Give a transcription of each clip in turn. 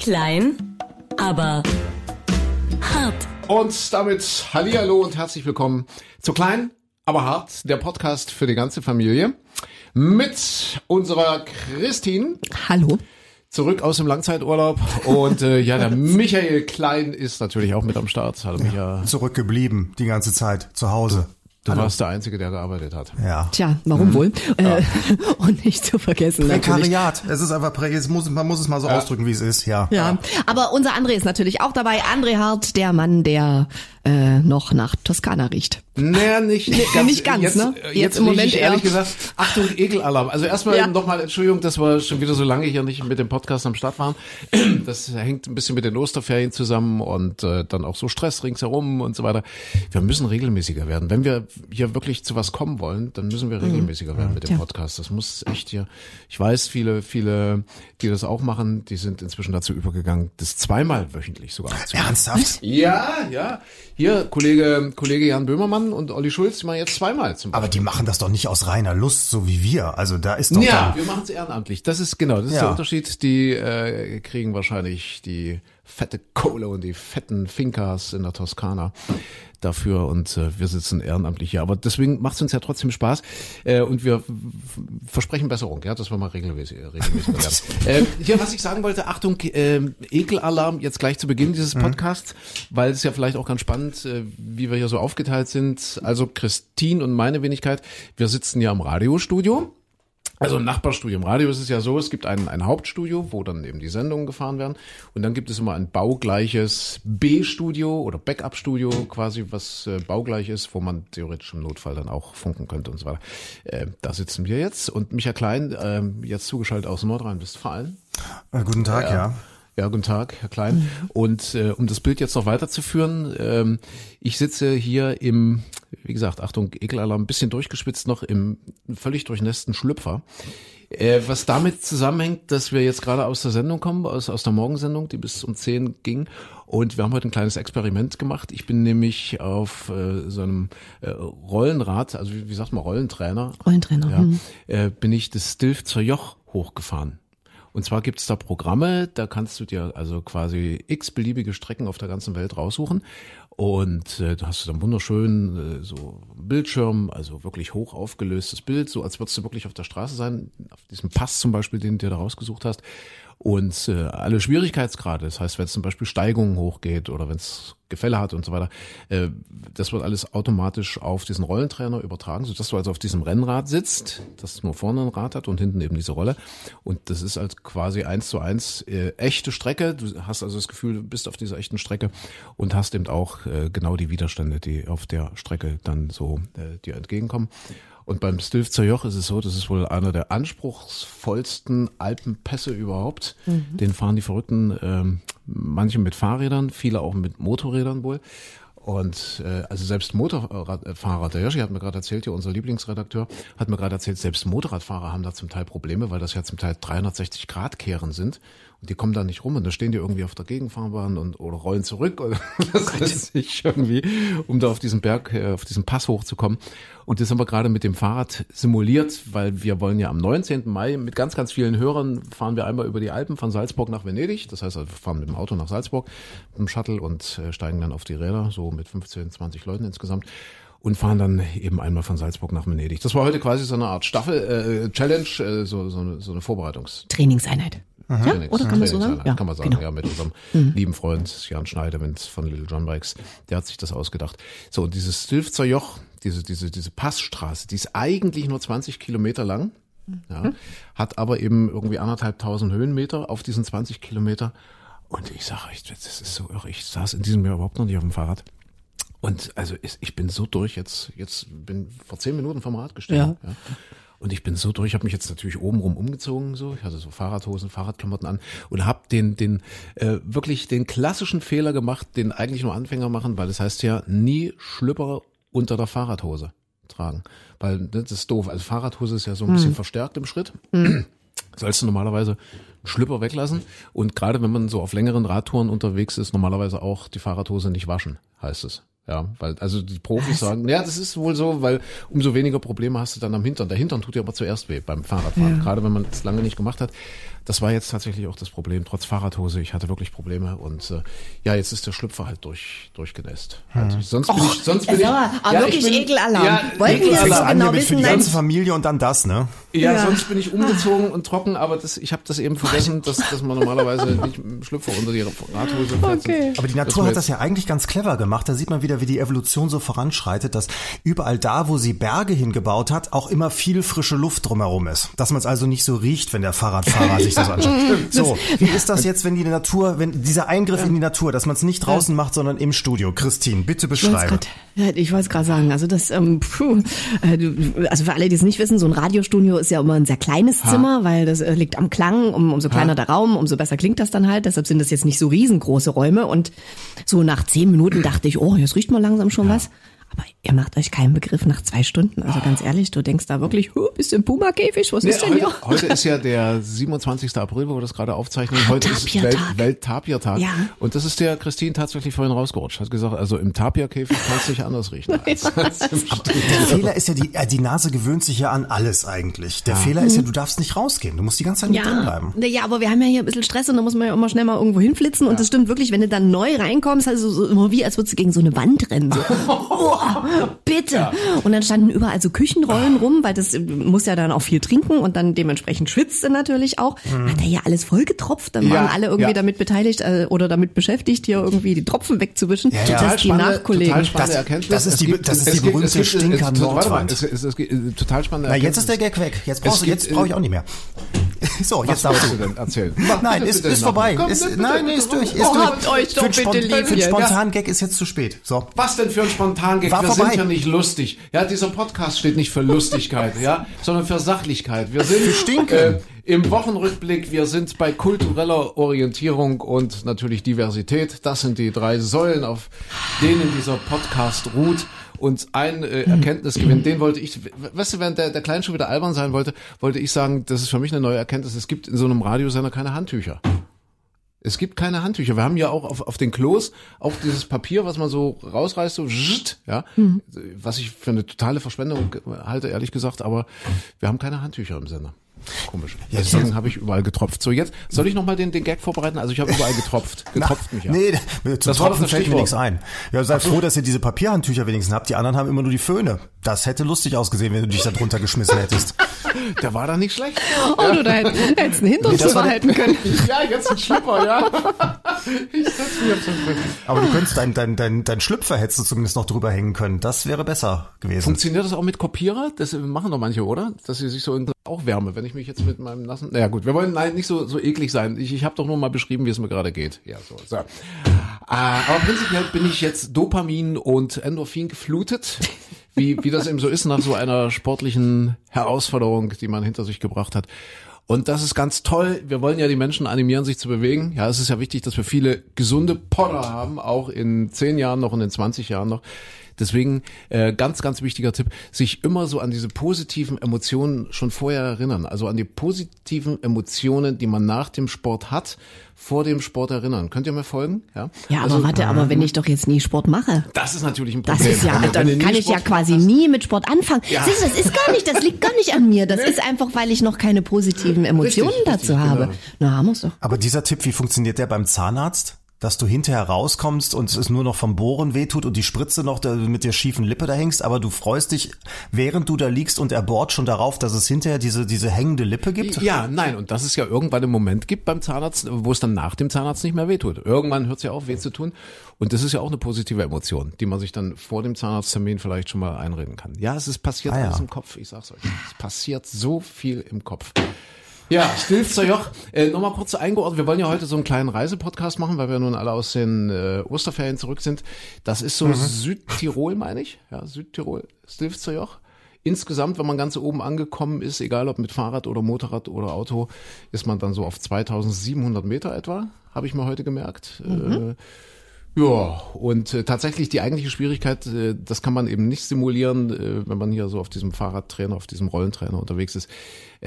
Klein, aber hart. Und damit Hallihallo und herzlich willkommen zu Klein, aber hart, der Podcast für die ganze Familie. Mit unserer Christine. Hallo. Zurück aus dem Langzeiturlaub. Und äh, ja, der Michael Klein ist natürlich auch mit am Start. Hallo Michael. Zurückgeblieben, die ganze Zeit, zu Hause. Du warst der Einzige, der gearbeitet hat. Ja. Tja, warum wohl? Äh, und nicht zu vergessen natürlich. Prekariat. Es ist einfach, es muss, man muss es mal so ausdrücken, wie es ist, ja. Ja, aber unser André ist natürlich auch dabei. André Hart, der Mann, der äh, noch nach Toskana riecht. Naja, nicht, nicht ganz. nicht ganz, jetzt, ne? Jetzt Jetzt, im Moment ich ehrlich eher. gesagt, Achtung, Ekelalarm. Also erstmal Ja. nochmal Entschuldigung, dass wir schon wieder so lange hier nicht mit dem Podcast am Start waren. Das hängt ein bisschen mit den Osterferien zusammen und äh, dann auch so Stress ringsherum und so weiter. Wir müssen regelmäßiger werden. Wenn wir hier wirklich zu was kommen wollen, dann müssen Mhm. wir regelmäßiger werden mit dem Podcast. Das muss echt hier. Ich weiß, viele, viele, die das auch machen, die sind inzwischen dazu übergegangen, das zweimal wöchentlich sogar zu machen. Ernsthaft? Ja, ja. Hier, Kollege, Kollege Jan Böhmermann und Olli Schulz, die machen jetzt zweimal zum Aber die machen das doch nicht aus reiner Lust, so wie wir. Also da ist doch Ja, wir machen es ehrenamtlich. Das ist genau, das ist Ja. der Unterschied. Die äh, kriegen wahrscheinlich die fette Kohle und die fetten Fincas in der Toskana dafür und äh, wir sitzen ehrenamtlich hier. Aber deswegen macht es uns ja trotzdem Spaß äh, und wir versprechen Besserung, ja, dass wir mal regelmäßig, regelmäßig werden. äh, hier, was ich sagen wollte, Achtung, äh, Ekelalarm jetzt gleich zu Beginn dieses Podcasts, weil es ja vielleicht auch ganz spannend, äh, wie wir hier so aufgeteilt sind. Also Christine und meine Wenigkeit, wir sitzen ja im Radiostudio. Also im Nachbarstudio. Im Radio ist es ja so, es gibt ein, ein Hauptstudio, wo dann eben die Sendungen gefahren werden. Und dann gibt es immer ein baugleiches B-Studio oder Backup-Studio quasi, was äh, baugleich ist, wo man theoretisch im Notfall dann auch funken könnte und so weiter. Äh, da sitzen wir jetzt. Und Micha Klein, äh, jetzt zugeschaltet aus Nordrhein-Westfalen. äh, guten Tag, ja. Ja, guten Tag, Herr Klein. Und äh, um das Bild jetzt noch weiterzuführen, ähm, ich sitze hier im, wie gesagt, Achtung, Ekelalarm, ein bisschen durchgespitzt noch im völlig durchnässten Schlüpfer. Äh, was damit zusammenhängt, dass wir jetzt gerade aus der Sendung kommen, aus, aus der Morgensendung, die bis um 10 ging. Und wir haben heute ein kleines Experiment gemacht. Ich bin nämlich auf äh, so einem äh, Rollenrad, also wie, wie sagt man, Rollentrainer, Rollentrainer. ja, hm. äh, bin ich das Stilfzer Joch hochgefahren. Und zwar gibt's da Programme, da kannst du dir also quasi x beliebige Strecken auf der ganzen Welt raussuchen. Und äh, da hast du dann wunderschön äh, so Bildschirm, also wirklich hoch aufgelöstes Bild, so als würdest du wirklich auf der Straße sein, auf diesem Pass zum Beispiel, den du dir da rausgesucht hast. Und äh, alle Schwierigkeitsgrade, das heißt, wenn es zum Beispiel Steigungen hochgeht oder wenn es Gefälle hat und so weiter, äh, das wird alles automatisch auf diesen Rollentrainer übertragen, sodass du also auf diesem Rennrad sitzt, das nur vorne ein Rad hat und hinten eben diese Rolle. Und das ist halt quasi eins zu eins äh, echte Strecke. Du hast also das Gefühl, du bist auf dieser echten Strecke und hast eben auch äh, genau die Widerstände, die auf der Strecke dann so äh, dir entgegenkommen. Und beim Stilfzer Joch ist es so, das ist wohl einer der anspruchsvollsten Alpenpässe überhaupt. Den fahren die Verrückten, ähm, manche mit Fahrrädern, viele auch mit Motorrädern wohl. Und äh, also selbst Motorradfahrer, der Hirschi hat mir gerade erzählt, hier unser Lieblingsredakteur, hat mir gerade erzählt, selbst Motorradfahrer haben da zum Teil Probleme, weil das ja zum Teil 360 Grad Kehren sind und die kommen da nicht rum und da stehen die irgendwie auf der Gegenfahrbahn und oder rollen zurück oder was weiß ich irgendwie, um da auf diesen Berg, äh, auf diesen Pass hochzukommen. Und das haben wir gerade mit dem Fahrrad simuliert, weil wir wollen ja am 19. Mai mit ganz, ganz vielen Hörern fahren wir einmal über die Alpen von Salzburg nach Venedig. Das heißt, also wir fahren mit dem Auto nach Salzburg, mit dem Shuttle und äh, steigen dann auf die Räder, so mit 15, 20 Leuten insgesamt und fahren dann eben einmal von Salzburg nach Venedig. Das war heute quasi so eine Art Staffel, äh, Challenge, äh, so, so, eine, so eine Vorbereitungs Trainingseinheit. Trainings- oder kann man so sagen? Ja, kann man sagen, genau. ja, mit unserem lieben Freund Jan Schneiderwind von Little John Bikes, der hat sich das ausgedacht. So, und dieses Stilfzer Joch, diese, diese, diese Passstraße, die ist eigentlich nur 20 Kilometer lang, ja, hat aber eben irgendwie anderthalbtausend Höhenmeter auf diesen 20 Kilometer. Und ich sage euch, das ist so irre. Ich saß in diesem Jahr überhaupt noch nicht auf dem Fahrrad. Und also ich bin so durch jetzt, jetzt bin vor zehn Minuten vom Rad gestiegen. Ja. Und ich bin so durch, ich habe mich jetzt natürlich obenrum umgezogen, so, ich hatte so Fahrradhosen, Fahrradklamotten an und habe den, den äh, wirklich den klassischen Fehler gemacht, den eigentlich nur Anfänger machen, weil das heißt ja nie Schlüpper unter der Fahrradhose tragen, weil ne, das ist doof. Also Fahrradhose ist ja so ein bisschen verstärkt im Schritt. Sollst du normalerweise einen Schlüpper weglassen und gerade wenn man so auf längeren Radtouren unterwegs ist, normalerweise auch die Fahrradhose nicht waschen, heißt es. Ja, weil, also die Profis sagen, ja, das ist wohl so, weil umso weniger Probleme hast du dann am Hintern. Der Hintern tut dir aber zuerst weh beim Fahrradfahren, Ja. gerade wenn man es lange nicht gemacht hat. Das war jetzt tatsächlich auch das Problem, trotz Fahrradhose. Ich hatte wirklich Probleme und äh, ja, jetzt ist der Schlüpfer halt durch, durchgenässt. Also, sonst bin ich, sonst bin ich, aber ja, wirklich ich bin, Ekelalarm. Ja, Wollten wir so genau mit für die wissen, ganze nein. Familie und dann das, ne? Ja, Ja. sonst bin ich umgezogen und trocken, aber das, ich habe das eben vergessen, dass, dass man normalerweise nicht mit dem Schlüpfer unter die Radhose fährt. Okay. Aber die Natur hat das ja eigentlich ganz clever gemacht. Da sieht man wieder, wie die Evolution so voranschreitet, dass überall da, wo sie Berge hingebaut hat, auch immer viel frische Luft drumherum ist. Dass man es also nicht so riecht, wenn der Fahrradfahrer sich das anschaut. So, wie ist das jetzt, wenn die Natur, wenn dieser Eingriff in die Natur, dass man es nicht draußen macht, sondern im Studio? Christine, bitte Ich wollte beschreibe. grad- ja, ich wollte es gerade sagen, also das, ähm, puh, äh, also für alle, die es nicht wissen, so ein Radiostudio ist ja immer ein sehr kleines Zimmer, weil das äh, liegt am Klang, um, umso kleiner der Raum, umso besser klingt das dann halt. Deshalb sind das jetzt nicht so riesengroße Räume. Und so nach zehn Minuten dachte ich, oh, jetzt riecht mal langsam schon was. Aber ihr macht euch keinen Begriff nach zwei Stunden. Also ganz ehrlich, du denkst da wirklich, huh, bist du im Puma-Käfig? Was Nee, ist denn hier? heute, heute ist ja der 27. April, wo wir das gerade aufzeichnen. Heute ist Tapirtag. Welt, Welt-Tapir-Tag. Ja. Und das ist der Christine tatsächlich vorhin rausgerutscht. Hat gesagt, also im Tapir-Käfig kannst du nicht anders riechen. Als. Der Fehler ist ja, die, äh, die Nase gewöhnt sich ja an alles eigentlich. Der Fehler ist ja, du darfst nicht rausgehen. Du musst die ganze Zeit mit drin Ja, bleiben. ja, aber wir haben ja hier ein bisschen Stress und da muss man ja immer schnell mal irgendwo hinflitzen und das stimmt wirklich, wenn du dann neu reinkommst, also so immer wie, als würdest du gegen so eine Wand rennen. So. Bitte. Und dann standen überall so Küchenrollen rum, weil das äh, muss ja dann auch viel trinken und dann dementsprechend schwitzt er natürlich auch. Hat er ja alles vollgetropft, dann Ja, waren alle irgendwie ja. damit beteiligt äh, oder damit beschäftigt, hier irgendwie die Tropfen wegzuwischen. ja. Das Total ist die Nachkollegen. total spannende Das- das ist die- gibt- das ist die gibt- berühmte es gibt- Stinker es- warte mal, Nordwand. Es, es, es gibt total spannende Na, jetzt ist der Gag weg. Jetzt, brauchst, du- gibt, jetzt brauche ich auch nicht mehr. So, Was jetzt darfst du. denn erzählen? Mach Nein, ist, ist vorbei. Komm, ist, nein, nee, bitte. ist durch. Ist Oh, durch. habt euch doch für bitte lieb Für einen hier, ja? spontanen Gag ist jetzt zu spät. So. Was denn für ein Spontangag? War Wir vorbei. sind ja nicht lustig. Ja, dieser Podcast steht nicht für Lustigkeit, ja, sondern für Sachlichkeit. Wir sind Für Stinken. Äh, im Wochenrückblick. Wir sind bei kultureller Orientierung und natürlich Diversität. Das sind die drei Säulen, auf denen dieser Podcast ruht. Und ein äh, Erkenntnisgewinn, den wollte ich, weißt du, während der, der Klein schon wieder albern sein wollte, wollte ich sagen, das ist für mich eine neue Erkenntnis. Es gibt in so einem Radiosender keine Handtücher. Es gibt keine Handtücher. Wir haben ja auch auf, auf den Klos auch dieses Papier, was man so rausreißt, so zzt, ja, was ich für eine totale Verschwendung halte, ehrlich gesagt, aber wir haben keine Handtücher im Sender. Komisch. Deswegen habe ich überall getropft. So, jetzt soll ich nochmal den, den Gag vorbereiten? Also ich habe überall getropft. Getropft mich ja. Nee, zum Das war doch Tropfen fällt mir nichts ein. Ja, sei froh, dass ihr diese Papierhandtücher wenigstens habt. Die anderen haben immer nur die Föhne. Das hätte lustig ausgesehen, wenn du dich da drunter geschmissen hättest. Der war da nicht schlecht. Oh, du da hätt- hättest einen Hintern der- zubehalten können. Ja, jetzt ein Schlipper, ja. Ich setz mich auf so Aber du könntest dein, dein, dein, dein Schlüpfer hättest du zumindest noch drüber hängen können. Das wäre besser gewesen. Funktioniert das auch mit Kopierer? Das machen doch manche, oder? Dass sie sich so in auch Wärme, wenn ich mich jetzt mit meinem nassen. Naja gut, wir wollen nein nicht so so eklig sein. Ich, ich habe doch nur mal beschrieben, wie es mir gerade geht. Ja, so. so. Äh, aber prinzipiell bin ich jetzt Dopamin und Endorphin geflutet. Wie, wie das eben so ist nach so einer sportlichen Herausforderung, die man hinter sich gebracht hat. Und das ist ganz toll. Wir wollen ja die Menschen animieren, sich zu bewegen. Ja, es ist ja wichtig, dass wir viele gesunde Podder haben, auch in zehn Jahren noch und in 20 Jahren noch. Deswegen äh, ganz, ganz wichtiger Tipp, sich immer so an diese positiven Emotionen schon vorher erinnern. Also an die positiven Emotionen, die man nach dem Sport hat, vor dem Sport erinnern. Könnt ihr mir folgen? Ja, Ja, aber also, warte, aber wenn ich doch jetzt nie Sport mache. Das ist natürlich ein Das Problem. ist ja, Wenn wenn dann kann ich ja quasi machst. nie mit Sport anfangen. Ja. Siehst du, das ist gar nicht, das liegt gar nicht an mir. Das ist einfach, weil ich noch keine positiven Emotionen Richtig, dazu richtig, habe. genau. Na, haben wir's doch. Aber dieser Tipp, wie funktioniert der beim Zahnarzt? Dass du hinterher rauskommst und es nur noch vom Bohren wehtut und die Spritze noch mit der schiefen Lippe da hängst, aber du freust dich, während du da liegst und er bohrt schon darauf, dass es hinterher diese, diese hängende Lippe gibt? Ja, nein, und dass es ja irgendwann einen Moment gibt beim Zahnarzt, wo es dann nach dem Zahnarzt nicht mehr wehtut. Irgendwann hört es ja auf, weh zu tun. Und das ist ja auch eine positive Emotion, die man sich dann vor dem Zahnarzttermin vielleicht schon mal einreden kann. Ja, es ist passiert Ah, ja. alles im Kopf, ich sag's euch. Es passiert so viel im Kopf. Ja, Stilfzer Joch, äh, nochmal kurz eingeordnet. Wir wollen ja heute so einen kleinen Reisepodcast machen, weil wir nun alle aus den äh, Osterferien zurück sind. Das ist so Südtirol, meine ich. Ja, Südtirol, Stilfzer Joch. Insgesamt, wenn man ganz oben angekommen ist, egal ob mit Fahrrad oder Motorrad oder Auto, ist man dann so auf 2700 Meter etwa, habe ich mir heute gemerkt. Äh, Ja, und äh, tatsächlich die eigentliche Schwierigkeit, äh, das kann man eben nicht simulieren, äh, wenn man hier so auf diesem Fahrradtrainer, auf diesem Rollentrainer unterwegs ist,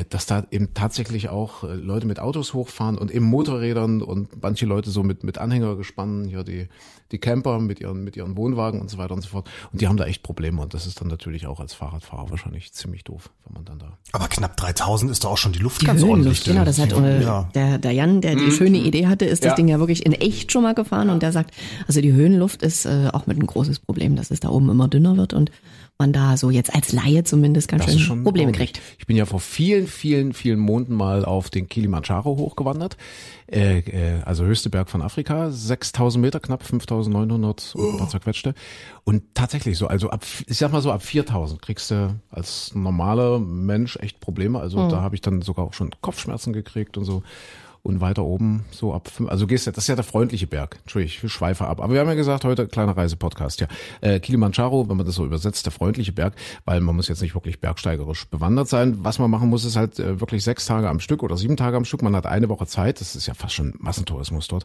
dass da eben tatsächlich auch äh, Leute mit Autos hochfahren und eben Motorrädern und manche Leute so mit mit Anhängergespannen, hier die die Camper mit ihren mit ihren Wohnwagen und so weiter und so fort. Und die haben da echt Probleme und das ist dann natürlich auch als Fahrradfahrer wahrscheinlich ziemlich doof, wenn man dann da. Aber knapp 3000 ist doch auch schon die Luft Die ganz ordentlich. Höhenluft, genau, das hat äh, Ja. der, der Jan, der die schöne Idee hatte, ist das Ja. Ding ja wirklich in echt schon mal gefahren und der sagt, also die Höhenluft ist äh, auch mit ein großes Problem, dass es da oben immer dünner wird und man da so jetzt als Laie zumindest ganz Das schön schon Probleme kriegt. Ich bin ja vor vielen, vielen, vielen Monaten mal auf den Kilimanjaro hochgewandert. Äh, äh, also höchste Berg von Afrika, 6000 Meter, knapp 5900 und ein paar zerquetschte. Und tatsächlich so, also ab, ich sag mal so, ab 4000 kriegst du als normaler Mensch echt Probleme. Also da habe ich dann sogar auch schon Kopfschmerzen gekriegt und so. Und weiter oben, so ab also gehst du, das ist ja der freundliche Berg. Entschuldigung, ich schweife ab. Aber wir haben ja gesagt, heute kleiner Reisepodcast, ja. Äh, Kilimanjaro, wenn man das so übersetzt, der freundliche Berg, weil man muss jetzt nicht wirklich bergsteigerisch bewandert sein. Was man machen muss, ist halt äh, wirklich sechs Tage am Stück oder sieben Tage am Stück. Man hat eine Woche Zeit, das ist ja fast schon Massentourismus dort.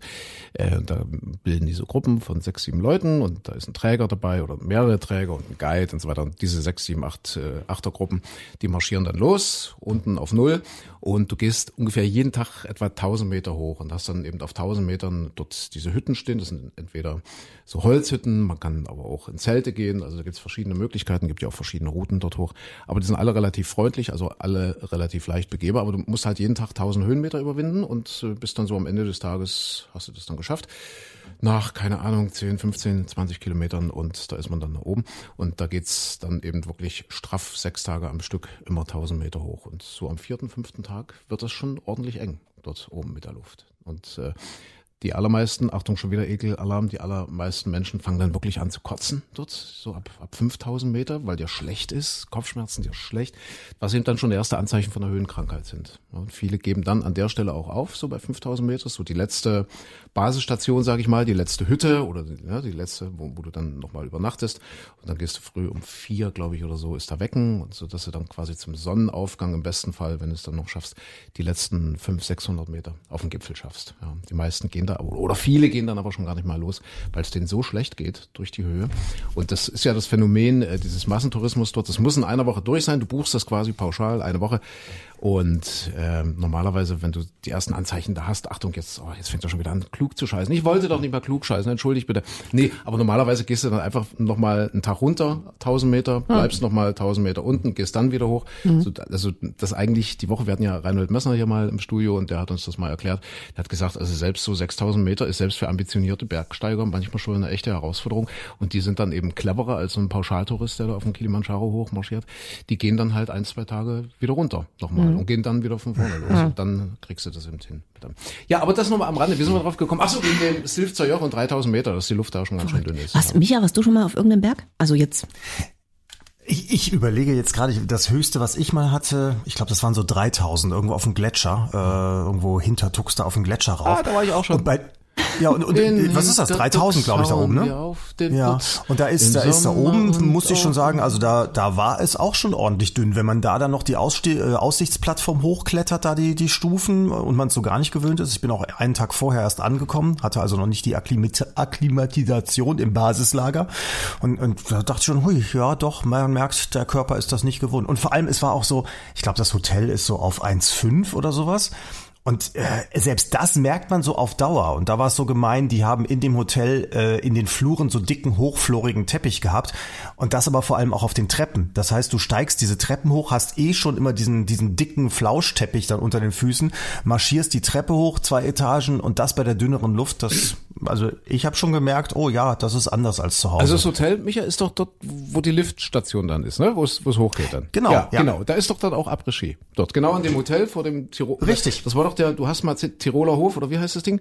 Äh, da bilden diese Gruppen von sechs, sieben Leuten und da ist ein Träger dabei oder mehrere Träger und ein Guide und so weiter. Und diese sechs, sieben, acht äh, Achtergruppen, die marschieren dann los, unten auf Null und du gehst ungefähr jeden Tag etwa 1000 Meter hoch und hast dann eben auf 1000 Metern dort diese Hütten stehen. Das sind entweder so Holzhütten, man kann aber auch in Zelte gehen. Also da gibt es verschiedene Möglichkeiten, gibt ja auch verschiedene Routen dort hoch. Aber die sind alle relativ freundlich, also alle relativ leicht begehbar. Aber du musst halt jeden Tag 1000 Höhenmeter überwinden und äh, bist dann so am Ende des Tages, hast du das dann geschafft nach, keine Ahnung, 10, 15, 20 Kilometern und da ist man dann da oben. Und da geht's dann eben wirklich straff sechs Tage am Stück immer 1000 Meter hoch. Und so am vierten, fünften Tag wird das schon ordentlich eng dort oben mit der Luft. Und äh, die allermeisten, Achtung schon wieder Ekelalarm, die allermeisten Menschen fangen dann wirklich an zu kotzen dort, so ab, ab 5000 Meter, weil dir schlecht ist, Kopfschmerzen dir schlecht, was eben dann schon erste Anzeichen von einer Höhenkrankheit sind. Und viele geben dann an der Stelle auch auf, so bei 5000 Meter, so die letzte Basisstation, sage ich mal, die letzte Hütte oder die, ja, die letzte, wo, wo du dann nochmal übernachtest und dann gehst du früh um vier, glaube ich, oder so, ist da Wecken und so, dass du dann quasi zum Sonnenaufgang im besten Fall, wenn du es dann noch schaffst, die letzten 500, 600 Meter auf den Gipfel schaffst. Ja, die meisten gehen da, oder viele gehen dann aber schon gar nicht mal los, weil es denen so schlecht geht durch die Höhe. Und das ist ja das Phänomen äh, dieses Massentourismus dort. Das muss in einer Woche durch sein. Du buchst das quasi pauschal eine Woche. Und ähm, normalerweise, wenn du die ersten Anzeichen da hast, Achtung, jetzt, oh, jetzt fängt er schon wieder an, klug zu scheißen. Ich wollte doch nicht mal klug scheißen, entschuldigt bitte. Nee, aber normalerweise gehst du dann einfach nochmal einen Tag runter, 1000 Meter, bleibst noch nochmal 1000 Meter unten, gehst dann wieder hoch. So, also das eigentlich, die Woche, wir hatten ja Reinhold Messner hier mal im Studio und der hat uns das mal erklärt. Der hat gesagt, also selbst so 6000 Meter ist selbst für ambitionierte Bergsteiger manchmal schon eine echte Herausforderung. Und die sind dann eben cleverer als so ein Pauschaltourist, der da auf dem Kilimanjaro hochmarschiert. Die gehen dann halt ein, zwei Tage wieder runter nochmal und gehen dann wieder von vorne los. Und dann kriegst du das eben hin. Ja, aber das nochmal am Rande. Wie sind wir drauf gekommen? Ach so, wegen dem Silf zur Joch und 3000 Meter, dass die Luft da schon ganz schön dünn ist. Was, Micha, warst du schon mal auf irgendeinem Berg? Also jetzt. Ich, ich überlege jetzt gerade, das höchste, was ich mal hatte, ich glaube, das waren so 3000, irgendwo auf dem Gletscher, äh, irgendwo hinter Tuxter auf dem Gletscher rauf. Ah, da war ich auch schon. Und bei, ja, und, und was ist das? 3000, glaube ich, da oben, ne? auf den Ja, und da ist, da ist da oben, muss ich schon sagen, also da, da war es auch schon ordentlich dünn. Wenn man da dann noch die Ausste äh, Aussichtsplattform hochklettert, da die, die Stufen und man es so gar nicht gewöhnt ist. Ich bin auch einen Tag vorher erst angekommen, hatte also noch nicht die Akklimat Akklimatisation im Basislager und, und da dachte ich schon, hui, ja doch, man merkt, der Körper ist das nicht gewohnt. Und vor allem, es war auch so, ich glaube, das Hotel ist so auf 1,5 oder sowas. Und äh, selbst das merkt man so auf Dauer. Und da war es so gemein, die haben in dem Hotel äh, in den Fluren so dicken, hochflorigen Teppich gehabt. Und das aber vor allem auch auf den Treppen. Das heißt, du steigst diese Treppen hoch, hast eh schon immer diesen, diesen dicken Flauschteppich dann unter den Füßen, marschierst die Treppe hoch, zwei Etagen und das bei der dünneren Luft. Das, also ich habe schon gemerkt, oh ja, das ist anders als zu Hause. Also das Hotel, Micha, ist doch dort, wo die Liftstation dann ist, ne? Wo es wo es hochgeht dann. Genau, Ja, ja. genau. Da ist doch dann auch Après-Ski. Dort, genau an dem Hotel vor dem Tirol. Richtig. Das war doch der, du hast mal Z- Tiroler Hof, oder wie heißt das Ding?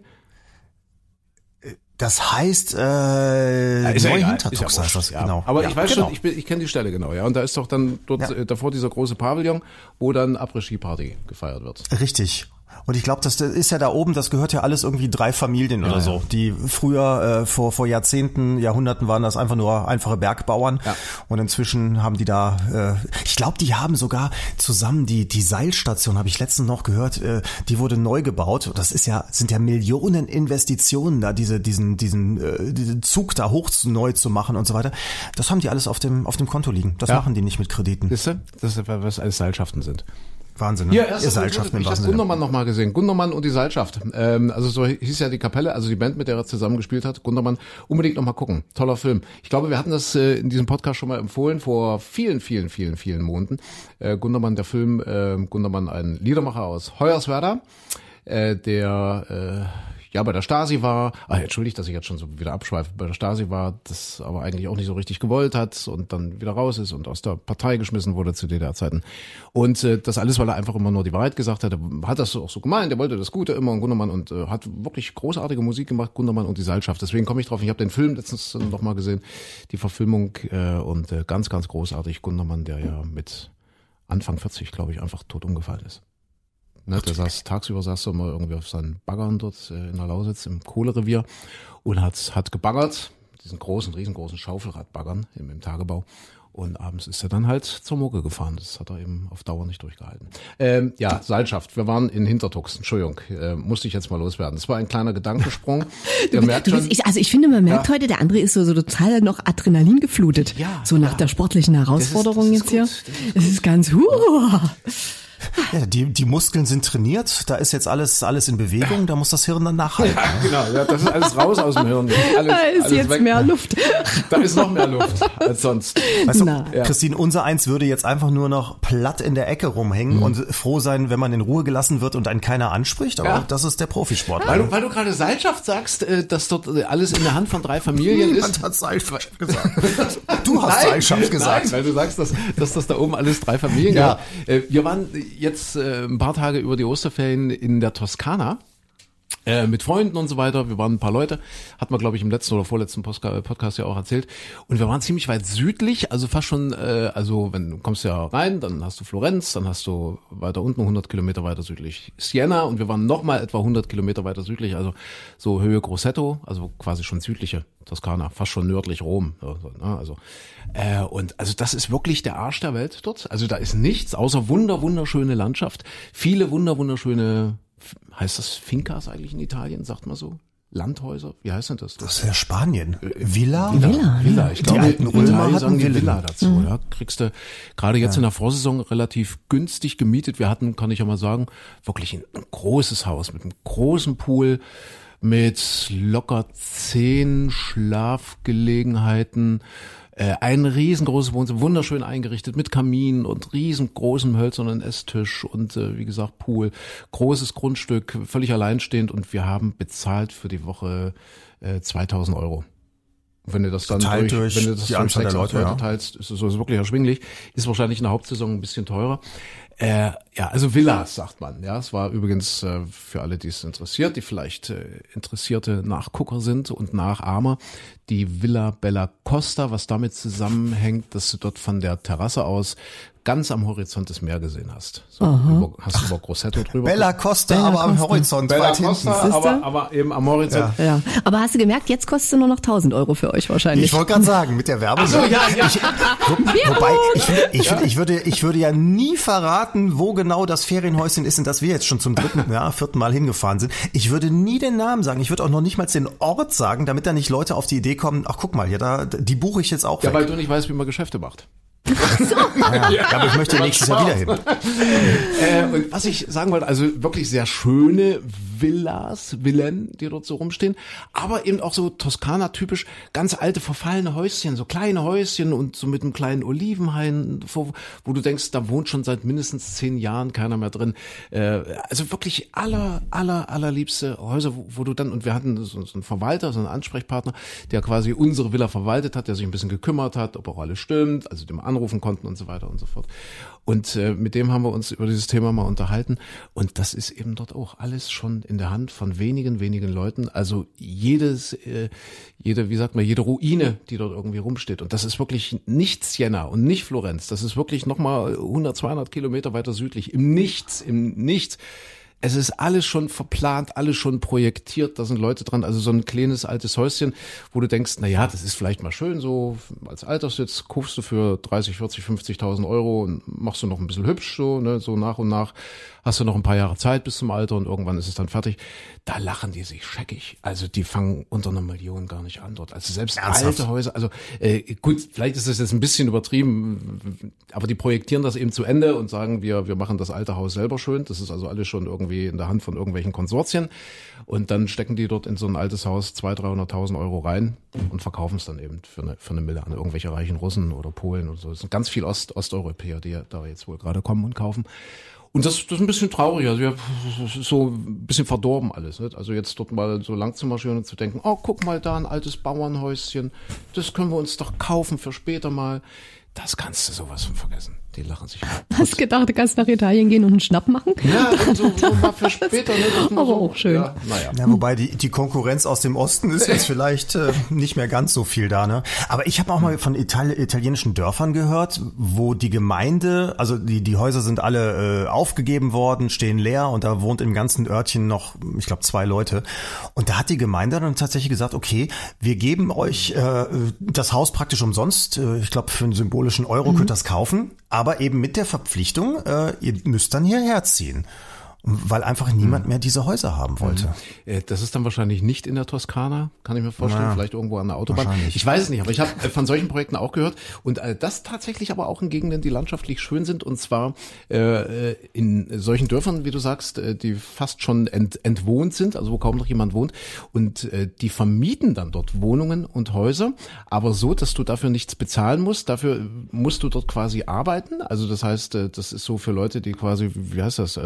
das heißt äh, ja egal, Hintertux ist ja heißt das, ja. genau. Aber Ja, ich weiß genau. schon, ich, bin- ich kenne die Stelle genau, ja. Und da ist doch dann dort Ja. äh, davor dieser große Pavillon, wo dann Après-Ski-Party gefeiert wird. Richtig. Und ich glaube, das ist ja da oben, das gehört ja alles irgendwie drei Familien oder so, die früher äh, vor vor Jahrzehnten, Jahrhunderten waren das einfach nur einfache Bergbauern Ja. und inzwischen haben die da, äh, ich glaube, die haben sogar zusammen die die Seilstation, habe ich letztens noch gehört, äh, die wurde neu gebaut. Das ist ja sind ja Millionen Investitionen da, diese diesen diesen äh, diesen Zug da hoch zu, neu zu machen und so weiter. Das haben die alles auf dem auf dem Konto liegen. Das Ja. machen die nicht mit Krediten. Wisst ihr, das ist, was alles Seilschaften sind. Wahnsinn. Ne? Hier, erst Ihr Seilschaften im ich habe. Gundermann noch mal gesehen. Gundermann und die Seilschaft. Ähm, also so hieß ja die Kapelle, also die Band, mit der er zusammen gespielt hat. Gundermann, unbedingt noch mal gucken. Toller Film. Ich glaube, wir hatten das äh, in diesem Podcast schon mal empfohlen vor vielen, vielen, vielen, vielen Monaten. Äh, Gundermann, der Film, äh, Gundermann, ein Liedermacher aus Hoyerswerda, äh, der äh, ja bei der Stasi war, ah, entschuldigt, dass ich jetzt schon so wieder abschweife, bei der Stasi war, das aber eigentlich auch nicht so richtig gewollt hat und dann wieder raus ist und aus der Partei geschmissen wurde zu DDR-Zeiten. Und äh, das alles, weil er einfach immer nur die Wahrheit gesagt hat, hat das auch so gemeint, er wollte das Gute immer und Gundermann und äh, hat wirklich großartige Musik gemacht, Gundermann und die Seilschaft. Deswegen komme ich drauf, ich habe den Film letztens noch mal gesehen, die Verfilmung äh, und äh, ganz, ganz großartig, Gundermann, der ja mit Anfang 40, glaube ich, einfach tot umgefallen ist. Ne, der saß tagsüber saß er mal irgendwie auf seinen Baggern dort äh, in der Lausitz im Kohlerevier und hat hat gebaggert, diesen großen, riesengroßen Schaufelradbaggern im, im Tagebau. Und abends ist er dann halt zur Mucke gefahren. Das hat er eben auf Dauer nicht durchgehalten. Ähm, ja, Seilschaft. Wir waren in Hintertux. Entschuldigung, äh, musste ich jetzt mal loswerden. Das war ein kleiner Gedankensprung. Ihr merkt Du bist, ich, also ich finde, man merkt heute, der André ist so, so total noch Adrenalin geflutet. Ja, so nach ja. der sportlichen Herausforderung das ist jetzt hier. gut, Es ist ganz, huh. Ja, die, die Muskeln sind trainiert, da ist jetzt alles, alles in Bewegung, da muss das Hirn dann nachhalten. genau, ja, das ist alles raus aus dem Hirn. Alles, Da ist alles jetzt weg. mehr Luft. Da ist noch mehr Luft als sonst. Weißt du. Christine, unser Eins würde jetzt einfach nur noch platt in der Ecke rumhängen und froh sein, wenn man in Ruhe gelassen wird und einen keiner anspricht, aber Ja. das ist der Profisport. Weil du, weil du gerade Seilschaft sagst, äh, dass dort äh, alles in der Hand von drei Familien ist. Niemand hat Seilschaft gesagt. Du hast Seilschaft gesagt. Nein, weil du sagst, dass, dass das da oben alles drei Familien Ja. gehört. Äh, wir waren jetzt äh, ein paar Tage über die Osterferien in der Toskana. Äh, mit Freunden und so weiter. Wir waren ein paar Leute, hat man glaube ich im letzten oder vorletzten Postka- Podcast ja auch erzählt. Und wir waren ziemlich weit südlich, also fast schon, äh, also wenn du kommst ja rein, dann hast du Florenz, dann hast du weiter unten 100 Kilometer weiter südlich Siena und wir waren nochmal etwa 100 Kilometer weiter südlich, also so Höhe Grosseto, also quasi schon südliche Toskana, fast schon nördlich Rom. Ja, so, ne, Also äh, und also das ist wirklich der Arsch der Welt dort. Also da ist nichts außer wunder wunderschöne Landschaft, viele wunder wunderschöne heißt das Fincas eigentlich in Italien, sagt man so? Landhäuser? Wie heißt denn das? Das ist ja Spanien. Villa? Villa, Villa. Ich Die glaube, alten in Römer hatten sagen die. Villa dazu. Ja, kriegst du gerade jetzt in der Vorsaison relativ günstig gemietet. Wir hatten, kann ich ja mal sagen, wirklich ein, ein großes Haus mit einem großen Pool, mit locker zehn Schlafgelegenheiten, äh, ein riesengroßes Wohnzimmer, wunderschön eingerichtet mit Kamin und riesengroßem hölzernen Esstisch und äh, wie gesagt Pool, großes Grundstück, völlig alleinstehend und wir haben bezahlt für die Woche äh, 2000 Euro. Wenn du das dann durch, durch wenn du das die durch Anzahl der sechs, acht Leute, ja. teilst, ist es wirklich erschwinglich. Ist wahrscheinlich in der Hauptsaison ein bisschen teurer. Äh, ja, also Villas sagt man. Ja, es war übrigens äh, für alle, die es interessiert, die vielleicht äh, interessierte Nachgucker sind und Nachahmer, die Villa Bella Costa, was damit zusammenhängt, dass du dort von der Terrasse aus ganz am Horizont das Meer gesehen hast. So, über, hast du über Grosseto drüber. Bella Costa, Bella aber am Costa. Horizont Bella weit hinten. Costa, aber, aber eben am Horizont. Ja. Aber hast du gemerkt, jetzt kostet es nur noch 1000 Euro für euch wahrscheinlich. Ich wollte gerade sagen, mit der Werbung. Ach so, ja, ja. Ich, wo, wobei, ich, ich, ich, würde, ich würde ja nie verraten, wo genau das Ferienhäuschen ist, in das wir jetzt schon zum dritten, ja, vierten Mal hingefahren sind. Ich würde nie den Namen sagen. Ich würde auch noch nicht mal den Ort sagen, damit da nicht Leute auf die Idee kommen, ach guck mal, hier, da, die buche ich jetzt auch Ja, weg. weil du nicht weißt, wie man Geschäfte macht. Ja, aber ich möchte nächstes Jahr wieder hin. Äh, und was ich sagen wollte, also wirklich sehr schöne Villas, Villen, die dort so rumstehen, aber eben auch so Toskana-typisch ganz alte verfallene Häuschen, so kleine Häuschen und so mit einem kleinen Olivenhain, wo, wo du denkst, da wohnt schon seit mindestens zehn Jahren keiner mehr drin. Äh, also wirklich aller, aller, allerliebste Häuser, wo, du dann, und wir hatten so einen Verwalter, so einen Ansprechpartner, der quasi unsere Villa verwaltet hat, der sich ein bisschen gekümmert hat, ob auch alles stimmt, also dem anrufen konnten und so weiter und so fort. Und äh, mit dem haben wir uns über dieses Thema mal unterhalten. Und das ist eben dort auch alles schon in der Hand von wenigen, wenigen Leuten. Also jedes, äh, jede, wie sagt man, jede Ruine, die dort irgendwie rumsteht. Und das ist wirklich nicht Siena und nicht Florenz. Das ist wirklich nochmal 100, 200 Kilometer weiter südlich. Im Nichts, im Nichts es ist alles schon verplant, alles schon projektiert, da sind Leute dran, also so ein kleines altes Häuschen, wo du denkst, na ja, das ist vielleicht mal schön so, als Alterssitz kaufst du für 30, 40, 50.000 Euro und machst du noch ein bisschen hübsch so, ne, so nach und nach hast du noch ein paar Jahre Zeit bis zum Alter und irgendwann ist es dann fertig. Da lachen die sich scheckig. Also die fangen unter einer Million gar nicht an dort. Also selbst Ernsthaft? alte Häuser, also äh, gut, vielleicht ist es jetzt ein bisschen übertrieben, aber die projektieren das eben zu Ende und sagen, wir, wir machen das alte Haus selber schön. Das ist also alles schon irgendwie in der Hand von irgendwelchen Konsortien. Und dann stecken die dort in so ein altes Haus 200.000, 300.000 Euro rein und verkaufen es dann eben für eine, für eine Mille an irgendwelche reichen Russen oder Polen oder so. Es sind ganz viel Ost, Osteuropäer, die da jetzt wohl gerade kommen und kaufen. Und das, das ist ein bisschen traurig. Also ja, so ein bisschen verdorben alles. Nicht? Also jetzt dort mal so lang zu marschieren und zu denken, oh, guck mal da ein altes Bauernhäuschen, das können wir uns doch kaufen für später mal. Das kannst du sowas von vergessen. Die lachen sich. Hast gedacht, du kannst nach Italien gehen und einen Schnapp machen? Ja, so, so mal für später. Ne, aber so, auch schön. Ja, naja. ja, wobei die, die Konkurrenz aus dem Osten ist jetzt vielleicht äh, nicht mehr ganz so viel da. Ne? Aber ich habe auch mal von Itali italienischen Dörfern gehört, wo die Gemeinde, also die, die Häuser sind alle äh, aufgegeben worden, stehen leer und da wohnt im ganzen Örtchen noch, ich glaube, zwei Leute. Und da hat die Gemeinde dann tatsächlich gesagt, okay, wir geben euch äh, das Haus praktisch umsonst. Äh, ich glaube, für einen symbolischen Euro mhm. könnt ihr das kaufen. Aber aber eben mit der Verpflichtung, äh, ihr müsst dann hierher ziehen weil einfach niemand hm. mehr diese Häuser haben wollte. Hm. Das ist dann wahrscheinlich nicht in der Toskana, kann ich mir vorstellen, naja, vielleicht irgendwo an der Autobahn. Ich weiß es nicht, aber ich habe äh, von solchen Projekten auch gehört und äh, das tatsächlich aber auch in Gegenden, die landschaftlich schön sind und zwar äh, in solchen Dörfern, wie du sagst, die fast schon ent, entwohnt sind, also wo kaum noch jemand wohnt und die vermieten dann dort Wohnungen und Häuser, aber so, dass du dafür nichts bezahlen musst, dafür musst du dort quasi arbeiten, also das heißt, das ist so für Leute, die quasi, wie heißt das,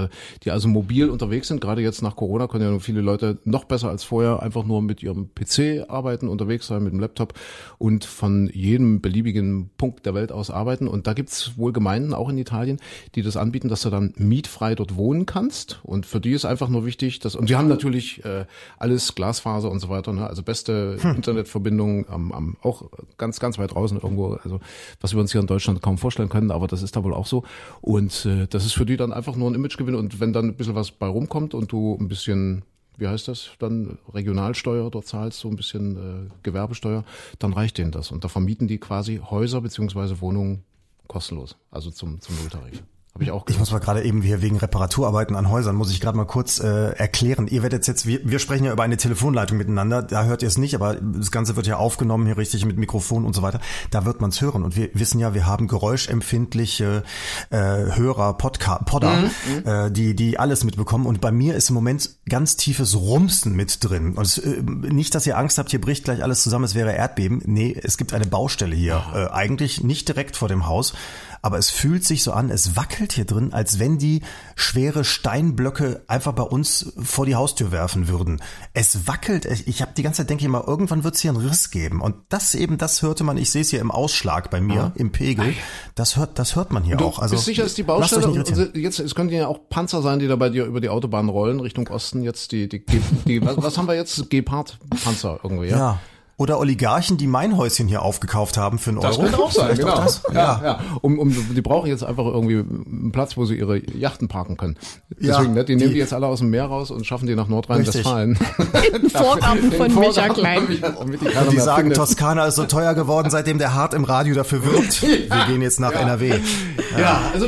die also mobil unterwegs sind. Gerade jetzt nach Corona können ja viele Leute noch besser als vorher einfach nur mit ihrem PC arbeiten, unterwegs sein, mit dem Laptop und von jedem beliebigen Punkt der Welt aus arbeiten. Und da gibt's wohl Gemeinden, auch in Italien, die das anbieten, dass du dann mietfrei dort wohnen kannst. Und für die ist einfach nur wichtig, dass, und die haben natürlich äh, alles Glasfaser und so weiter, ne? also beste hm. Internetverbindung am, am, auch ganz, ganz weit draußen irgendwo, also was wir uns hier in Deutschland kaum vorstellen können, aber das ist da wohl auch so. Und äh, das ist für die dann einfach nur ein Imagegewinn. Und wenn dann bisschen was bei rumkommt und du ein bisschen wie heißt das, dann Regionalsteuer dort zahlst, so ein bisschen äh, Gewerbesteuer, dann reicht denen das. Und da vermieten die quasi Häuser beziehungsweise Wohnungen kostenlos, also zum, zum Nulltarif. Habe ich auch Ich muss mal gerade eben hier wegen Reparaturarbeiten an Häusern, muss ich gerade mal kurz äh, erklären. Ihr werdet jetzt, wir, wir sprechen ja über eine Telefonleitung miteinander, da hört ihr es nicht, aber das Ganze wird ja aufgenommen hier richtig mit Mikrofon und so weiter. Da wird man es hören. Und wir wissen ja, wir haben geräuschempfindliche äh, Hörer, Podca Podder, mhm, mhm. äh, die, die alles mitbekommen. Und bei mir ist im Moment ganz tiefes Rumsen mit drin. Und es, äh, nicht, dass ihr Angst habt, hier bricht gleich alles zusammen, es wäre Erdbeben. Nee, es gibt eine Baustelle hier. Äh, eigentlich nicht direkt vor dem Haus aber es fühlt sich so an, es wackelt hier drin, als wenn die schwere Steinblöcke einfach bei uns vor die Haustür werfen würden. Es wackelt, ich habe die ganze Zeit denke ich mal, irgendwann wird es hier einen Riss geben und das eben, das hörte man, ich sehe es hier im Ausschlag bei mir, ah. im Pegel, das hört, das hört man hier du auch. Also, bist sicher, ist die Baustelle, jetzt, es könnten ja auch Panzer sein, die da bei dir über die Autobahn rollen, Richtung Osten jetzt, die, die, die, die was, was haben wir jetzt? Gepard-Panzer irgendwie, ja? Ja. Oder Oligarchen, die mein Häuschen hier aufgekauft haben für einen das Euro. Das könnte auch sein, genau. Auch das? Ja, ja. ja. Um, um, die brauchen jetzt einfach irgendwie einen Platz, wo sie ihre Yachten parken können. Deswegen, ja, ne, die, die nehmen die jetzt alle aus dem Meer raus und schaffen die nach Nordrhein-Westfalen. Im Vorgarten von Micha Klein. Die, die sagen, findet. Toskana ist so teuer geworden, seitdem der Hart im Radio dafür wirbt. Wir gehen jetzt nach NRW. Ja, also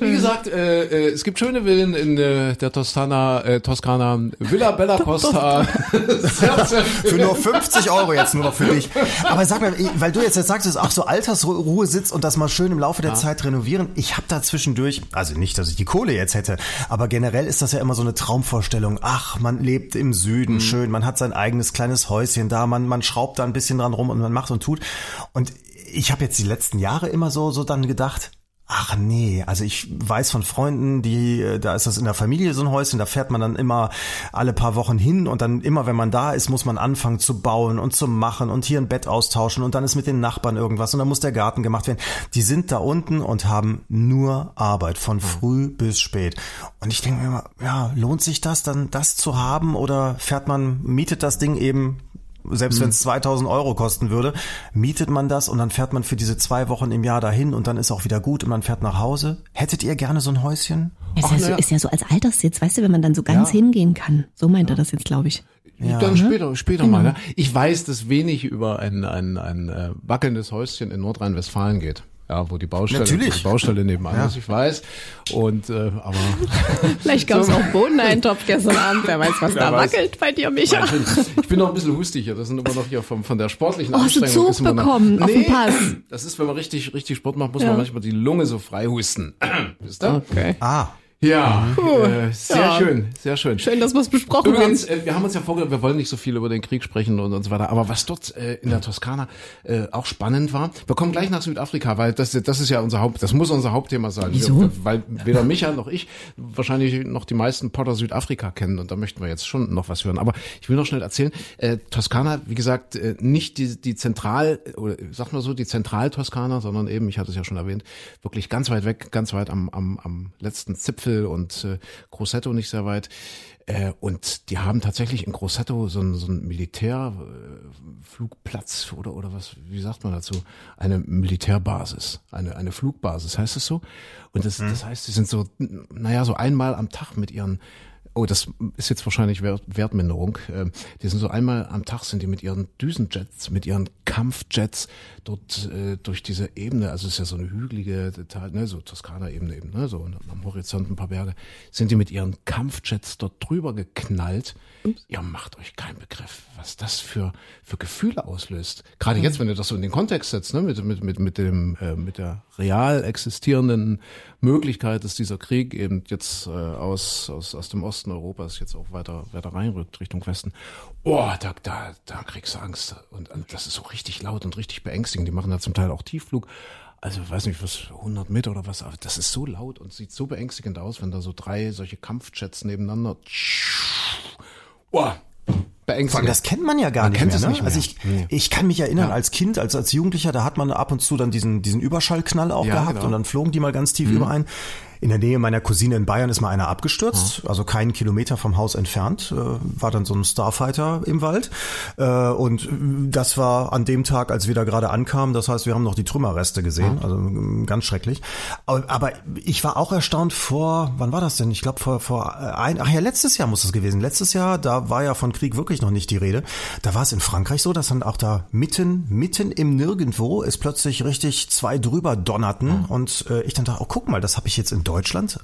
wie gesagt, äh, äh, es gibt schöne Villen in äh, der Toskana, äh, Toskana, Villa Bella Costa. für nur 50 Euro jetzt nur noch für dich. Aber sag mal, weil du jetzt, jetzt sagst, ach so Altersruhe sitzt und das mal schön im Laufe der ja. Zeit renovieren. Ich habe da zwischendurch, also nicht, dass ich die Kohle jetzt hätte, aber generell ist das ja immer so eine Traumvorstellung. Ach, man lebt im Süden, mhm. schön, man hat sein eigenes kleines Häuschen da, man, man schraubt da ein bisschen dran rum und man macht und tut. Und ich habe jetzt die letzten Jahre immer so, so dann gedacht, Ach nee, also ich weiß von Freunden, die, äh, da ist das in der Familie so ein Häuschen, da fährt man dann immer alle paar Wochen hin und dann immer, wenn man da ist, muss man anfangen zu bauen und zu machen und hier ein Bett austauschen und dann ist mit den Nachbarn irgendwas und dann muss der Garten gemacht werden. Die sind da unten und haben nur Arbeit von früh bis spät. Und ich denke mir immer, ja, lohnt sich das dann, das zu haben oder fährt man, mietet das Ding eben Selbst wenn es 2000 Euro kosten würde, mietet man das und dann fährt man für diese zwei Wochen im Jahr dahin und dann ist auch wieder gut und man fährt nach Hause. Hättet ihr gerne so ein Häuschen? Ist, Ach, ja so, ja. ist ja so als Alterssitz, weißt du, wenn man dann so ganz Ja. hingehen kann. So meint er das jetzt, glaube ich. Dann später, später mal. Ne? Ich weiß, dass wenig über ein, ein, ein äh, wackelndes Häuschen in Nordrhein-Westfalen geht. Ja, wo die Baustelle, Natürlich. die Baustelle nebenan ist, ich weiß. Und äh, aber Vielleicht gab es So. auch Bohneneintopf gestern Abend. Wer weiß, was Wer da weiß. wackelt bei dir, Micha. ich bin noch ein bisschen hustig hier. Das sind immer noch hier vom, von der sportlichen Oh, hast du Anstrengung. Zug immer noch- bekommen auf nee, Pass? Das ist, wenn man richtig, richtig Sport macht, muss Ja. man manchmal die Lunge so frei husten. Wisst ihr? Okay. Ah, Ja, äh, sehr Ja. schön, sehr schön. Schön, dass wir es besprochen Übrigens, haben. äh, wir haben uns ja vorgenommen, wir wollen nicht so viel über den Krieg sprechen und, und so weiter, aber was dort äh, in der Toskana äh, auch spannend war, wir kommen gleich nach Südafrika, weil das, das ist ja unser Haupt, das muss unser Hauptthema sein. Wieso? Wir, weil weder Micha noch ich wahrscheinlich noch die meisten Potter Südafrika kennen und da möchten wir jetzt schon noch was hören. Aber ich will noch schnell erzählen, äh, Toskana, wie gesagt, äh, nicht die, die Zentral, oder sag mal so, die Zentral-Toskana, sondern eben, ich hatte es ja schon erwähnt, wirklich ganz weit weg, ganz weit am, am, am letzten Zipfel und äh, Grosseto nicht sehr weit. Äh, und die haben tatsächlich in Grosseto so ein, so ein Militärflugplatz oder, oder was, wie sagt man dazu? Eine Militärbasis, eine, eine Flugbasis, heißt es so? Und das, das heißt, sie sind so, naja, so einmal am Tag mit ihren Oh, das ist jetzt wahrscheinlich Wert, Wertminderung. Ähm, Die sind so einmal am Tag sind die mit ihren Düsenjets, mit ihren Kampfjets dort äh, durch diese Ebene, also es ist ja so eine hügelige Teil, ne, so Toskana-Ebene eben, ne, so am Horizont ein paar Berge, sind die mit ihren Kampfjets dort drüber geknallt. Ihr macht euch keinen Begriff, was das für für Gefühle auslöst. Gerade jetzt, wenn du das so in den Kontext setzt, ne, mit mit mit mit dem äh, mit der real existierenden Möglichkeit, dass dieser Krieg eben jetzt äh, aus aus aus dem Osten Europas jetzt auch weiter weiter reinrückt Richtung Westen. Oh, da da da kriegst du Angst und, das ist so richtig laut und richtig beängstigend. Die machen da zum Teil auch Tiefflug. Also weiß nicht was 100 Meter oder was, aber das ist so laut und sieht so beängstigend aus, wenn da so drei solche Kampfjets nebeneinander. Oh, beängstigend. Das kennt man ja gar Man nicht kennt mehr. es ne? nicht mehr. Also ich, Nee. ich kann mich erinnern, als Kind, als, als Jugendlicher, da hat man ab und zu dann diesen, diesen Überschallknall auch Ja, gehabt genau. Mhm. und dann flogen die mal ganz tief über einen. In der Nähe meiner Cousine in Bayern ist mal einer abgestürzt, also keinen Kilometer vom Haus entfernt, äh, war dann so ein Starfighter im Wald. Äh, und das war an dem Tag, als wir da gerade ankamen, das heißt, wir haben noch die Trümmerreste gesehen, also ähm, ganz schrecklich. Aber, aber ich war auch erstaunt vor, wann war das denn? Ich glaube vor, vor äh, ein, ach ja, letztes Jahr muss es gewesen. Letztes Jahr, da war ja von Krieg wirklich noch nicht die Rede. Da war es in Frankreich so, dass dann auch da mitten, mitten im Nirgendwo es plötzlich richtig zwei drüber donnerten und äh, ich dann dachte, oh guck mal, das habe ich jetzt in Deutschland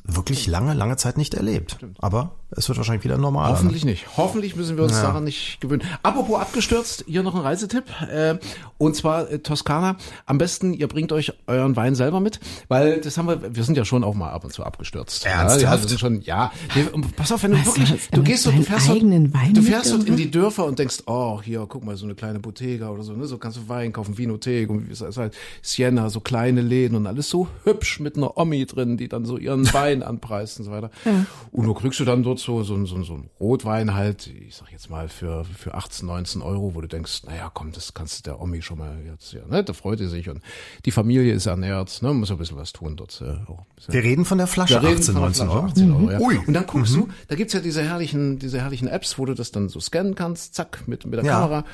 wirklich lange, lange Zeit nicht erlebt. Aber es wird wahrscheinlich wieder normal. Hoffentlich nicht. Hoffentlich müssen wir uns daran nicht gewöhnen. Apropos abgestürzt, hier noch ein Reisetipp. Äh, und zwar äh, Toskana. Am besten, ihr bringt euch euren Wein selber mit, weil das haben wir, wir sind ja schon auch mal ab und zu abgestürzt. Ernsthaft? Ja, wir sind schon, ja. Und pass auf, wenn du Was, wirklich, du gehst so, du fährst dort, eigenen Wein du fährst dort in die Dörfer und denkst, oh, hier, guck mal, so eine kleine Bottega oder so, ne, so kannst du Wein kaufen, Vinothek und wie ist das halt, Siena, so kleine Läden und alles so hübsch mit einer Omi drin, die dann so ihren Wein anpreist und so weiter. Und du kriegst du dann dort so, so, so, so einen Rotwein halt, ich sag jetzt mal für, für 18, 19 Euro, wo du denkst, naja, komm, das kannst du der Omi schon mal jetzt, ja, ne, da freut die sich und die Familie ist ernährt, ne, muss ein bisschen was tun dort, äh, auch ein bisschen. Wir reden von der Flasche, Wir reden 18, von der 19 Flasche, Euro. 18 Euro ja. Ui. Und dann guckst du, da gibt's ja diese herrlichen, diese herrlichen Apps, wo du das dann so scannen kannst, zack, mit, mit der Ja. Kamera.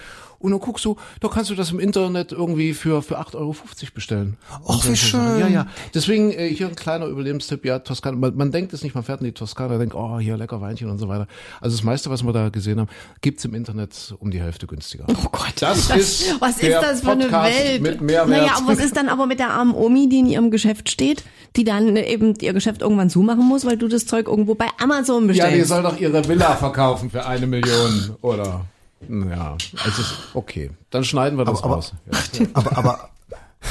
Und dann guckst du, da kannst du das im Internet irgendwie für, für 8,50 Euro bestellen. Ach, wie schön. Ja, ja. Deswegen äh, hier ein kleiner Überlebenstipp, ja, Toskana. Man, man denkt es nicht, man fährt in die Toskana, denkt, oh, hier lecker Weinchen und so weiter. Also das meiste, was wir da gesehen haben, gibt's im Internet um die Hälfte günstiger. Oh Gott, Das ist was ist das für eine Podcast Welt? mit Mehrwert. Naja, und was ist dann aber mit der armen Omi, die in ihrem Geschäft steht, die dann eben ihr Geschäft irgendwann zumachen muss, weil du das Zeug irgendwo bei Amazon Ja, bestellst? die soll doch ihre Villa verkaufen für eine Million, oder? Ja, also okay. Dann schneiden wir das Aber- raus. Ja. Aber, aber,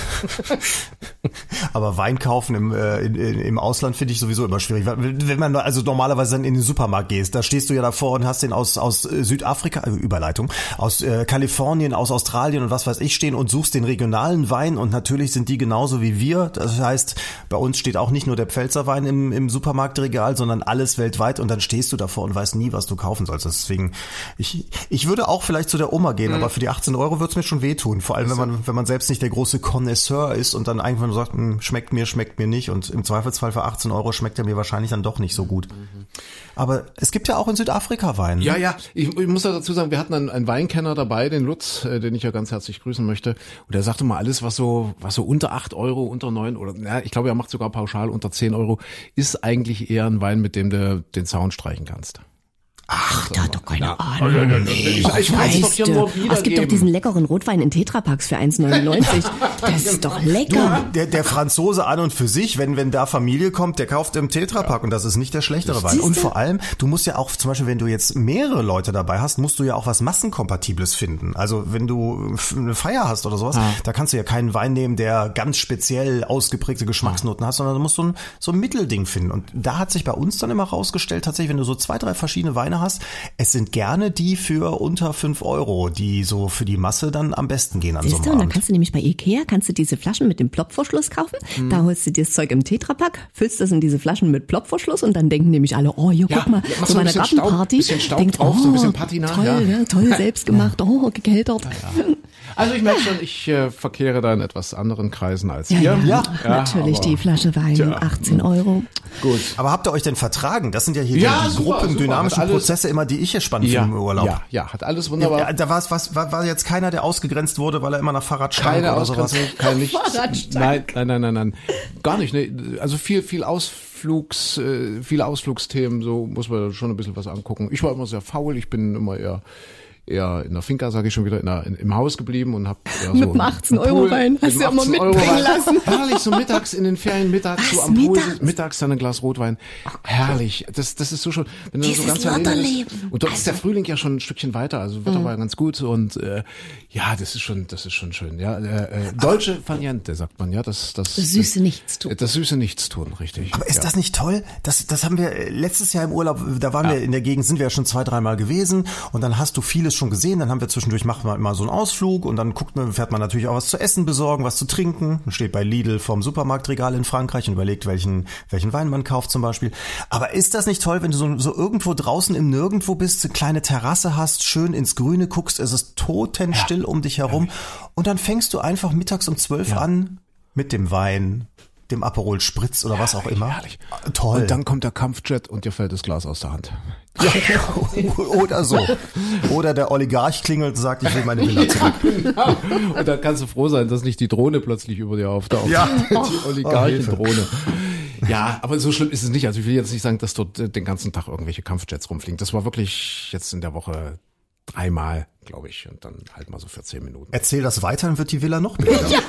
aber Wein kaufen im, äh, in, in, im Ausland finde ich sowieso immer schwierig. Wenn man also normalerweise dann in den Supermarkt gehst, da stehst du ja davor und hast den aus, aus äh, Südafrika, äh, Überleitung, aus äh, Kalifornien, aus Australien und was weiß ich stehen und suchst den regionalen Wein und natürlich sind die genauso wie wir. Das heißt, bei uns steht auch nicht nur der Pfälzer Wein im, im Supermarktregal, sondern alles weltweit und dann stehst du davor und weißt nie, was du kaufen sollst. Deswegen, ich, ich würde auch vielleicht zu der Oma gehen, aber für die 18 Euro wird's mir schon wehtun. Vor allem, wenn man, wenn man selbst nicht der große Connoisseur Connoisseur ist und dann einfach nur sagt, hm, schmeckt mir, schmeckt mir nicht und im Zweifelsfall für 18 Euro schmeckt er mir wahrscheinlich dann doch nicht so gut. Aber es gibt ja auch in Südafrika Wein. ne? Ja, ja, ich, ich muss ja dazu sagen, wir hatten einen, einen Weinkenner dabei, den Lutz, äh, den ich ja ganz herzlich grüßen möchte. Und der sagte mal, alles, was so, was so unter acht Euro, unter neun oder, na, ich glaube, er macht sogar pauschal unter zehn Euro, ist eigentlich eher ein Wein, mit dem du den Zaun streichen kannst. Ach, der hat doch keine Ja. Ahnung. Ich, ich kann es doch hier Es gibt doch diesen leckeren Rotwein in Tetrapacks für 1,99. Das ist doch lecker. Der, der Franzose an und für sich, wenn, wenn da Familie kommt, der kauft im Tetrapack und das ist nicht der schlechtere Wein. Und vor allem, du musst ja auch, zum Beispiel, wenn du jetzt mehrere Leute dabei hast, musst du ja auch was Massenkompatibles finden. Also wenn du eine Feier hast oder sowas, da kannst du ja keinen Wein nehmen, der ganz speziell ausgeprägte Geschmacksnoten hat, sondern du musst so ein, so ein Mittelding finden. Und da hat sich bei uns dann immer rausgestellt, tatsächlich, wenn du so zwei, drei verschiedene Weine hast, es sind gerne die für unter fünf Euro, die so für die Masse dann am besten gehen an so Siehst einem du, und dann Abend. kannst du nämlich bei Ikea, kannst du diese Flaschen mit dem Plopverschluss kaufen. Mhm. Da holst du dir das Zeug im Tetrapack, füllst das in diese Flaschen mit Plopverschluss und dann denken nämlich alle, oh, hier, Ja, guck mal, ja, zu so ein meiner bisschen Staub- Gartenparty. bisschen Staub denkt, drauf, oh, so ein bisschen Patina, Toll, ja. ja. toll, selbst gemacht, oh, gekeltert. Also ich merke schon, ich äh, verkehre da in etwas anderen Kreisen als Ja, ihr. ja, Ja, natürlich aber- die Flasche Wein, Tja. 18 Euro. Gut. Aber habt ihr euch denn vertragen? Das sind ja hier Ja, die, super, gruppendynamischen super. Prozesse immer, die ich hier spannend Ja, finde im Urlaub. ja, ja, hat alles wunderbar. Ja, da war's, was, war, war jetzt keiner, der ausgegrenzt wurde, weil er immer nach Fahrrad stank Keine oder sowas. Ausgrenzung, kein nichts. Nein, nein, nein, nein, nein. Gar nicht. Ne. Also viel, viel Ausflugs, äh, viele Ausflugsthemen, so muss man schon ein bisschen was angucken. Ich war immer sehr faul, ich bin immer eher eher in der Finca, sage ich schon wieder, in der, in, im Haus geblieben und habe eher Mit so dem 18-Euro-Wein. Hast mit du ja immer 18-Euro-Wein. mitbringen lassen. Herrlich, so mittags in den Ferien, mittags so Was, am Pool, mittags? sitzen, mittags dann ein Glas Rotwein. Herrlich. Das, das ist so schon, wenn du so Dieses ganz alleine. Und dort ist der Frühling ja schon ein Stückchen weiter, also Wetter war ja ganz gut und äh, ja, das ist schon, das ist schon schön. Ja, äh, äh, deutsche Variante sagt man, ja, das, das, Das süße Nichtstun. Das süße Nichtstun, richtig. Aber ist ja. das nicht toll? Das, das haben wir äh, letztes Jahr im Urlaub, da waren wir in der Gegend, sind wir ja schon zwei, dreimal gewesen und dann hast du vieles schon gesehen, dann haben wir zwischendurch, machen wir immer so einen Ausflug und dann guckt man, fährt man natürlich auch was zu essen besorgen, was zu trinken, Man steht bei Lidl vorm Supermarktregal in Frankreich und überlegt, welchen, welchen Wein man kauft zum Beispiel. Aber ist das nicht toll, wenn du so, so irgendwo draußen im Nirgendwo bist, eine kleine Terrasse hast, schön ins Grüne guckst, es ist totenstill um dich herum und dann fängst du einfach mittags um zwölf an mit dem Wein, dem Aperol Spritz oder was auch immer. Herrlich. Toll. Und dann kommt der Kampfjet und dir fällt das Glas aus der Hand. Oder so. Oder der Oligarch klingelt und sagt, ich will meine Villa zurück. Und dann kannst du froh sein, dass nicht die Drohne plötzlich über dir auftaucht. Ja. Die Oh, Oligarchendrohne. Ja, aber so schlimm ist es nicht. Also ich will jetzt nicht sagen, dass dort äh, den ganzen Tag irgendwelche Kampfjets rumfliegen. Das war wirklich jetzt in der Woche dreimal, glaube ich. Und dann halt mal so für zehn Minuten. Erzähl das weiter, dann wird die Villa noch billiger.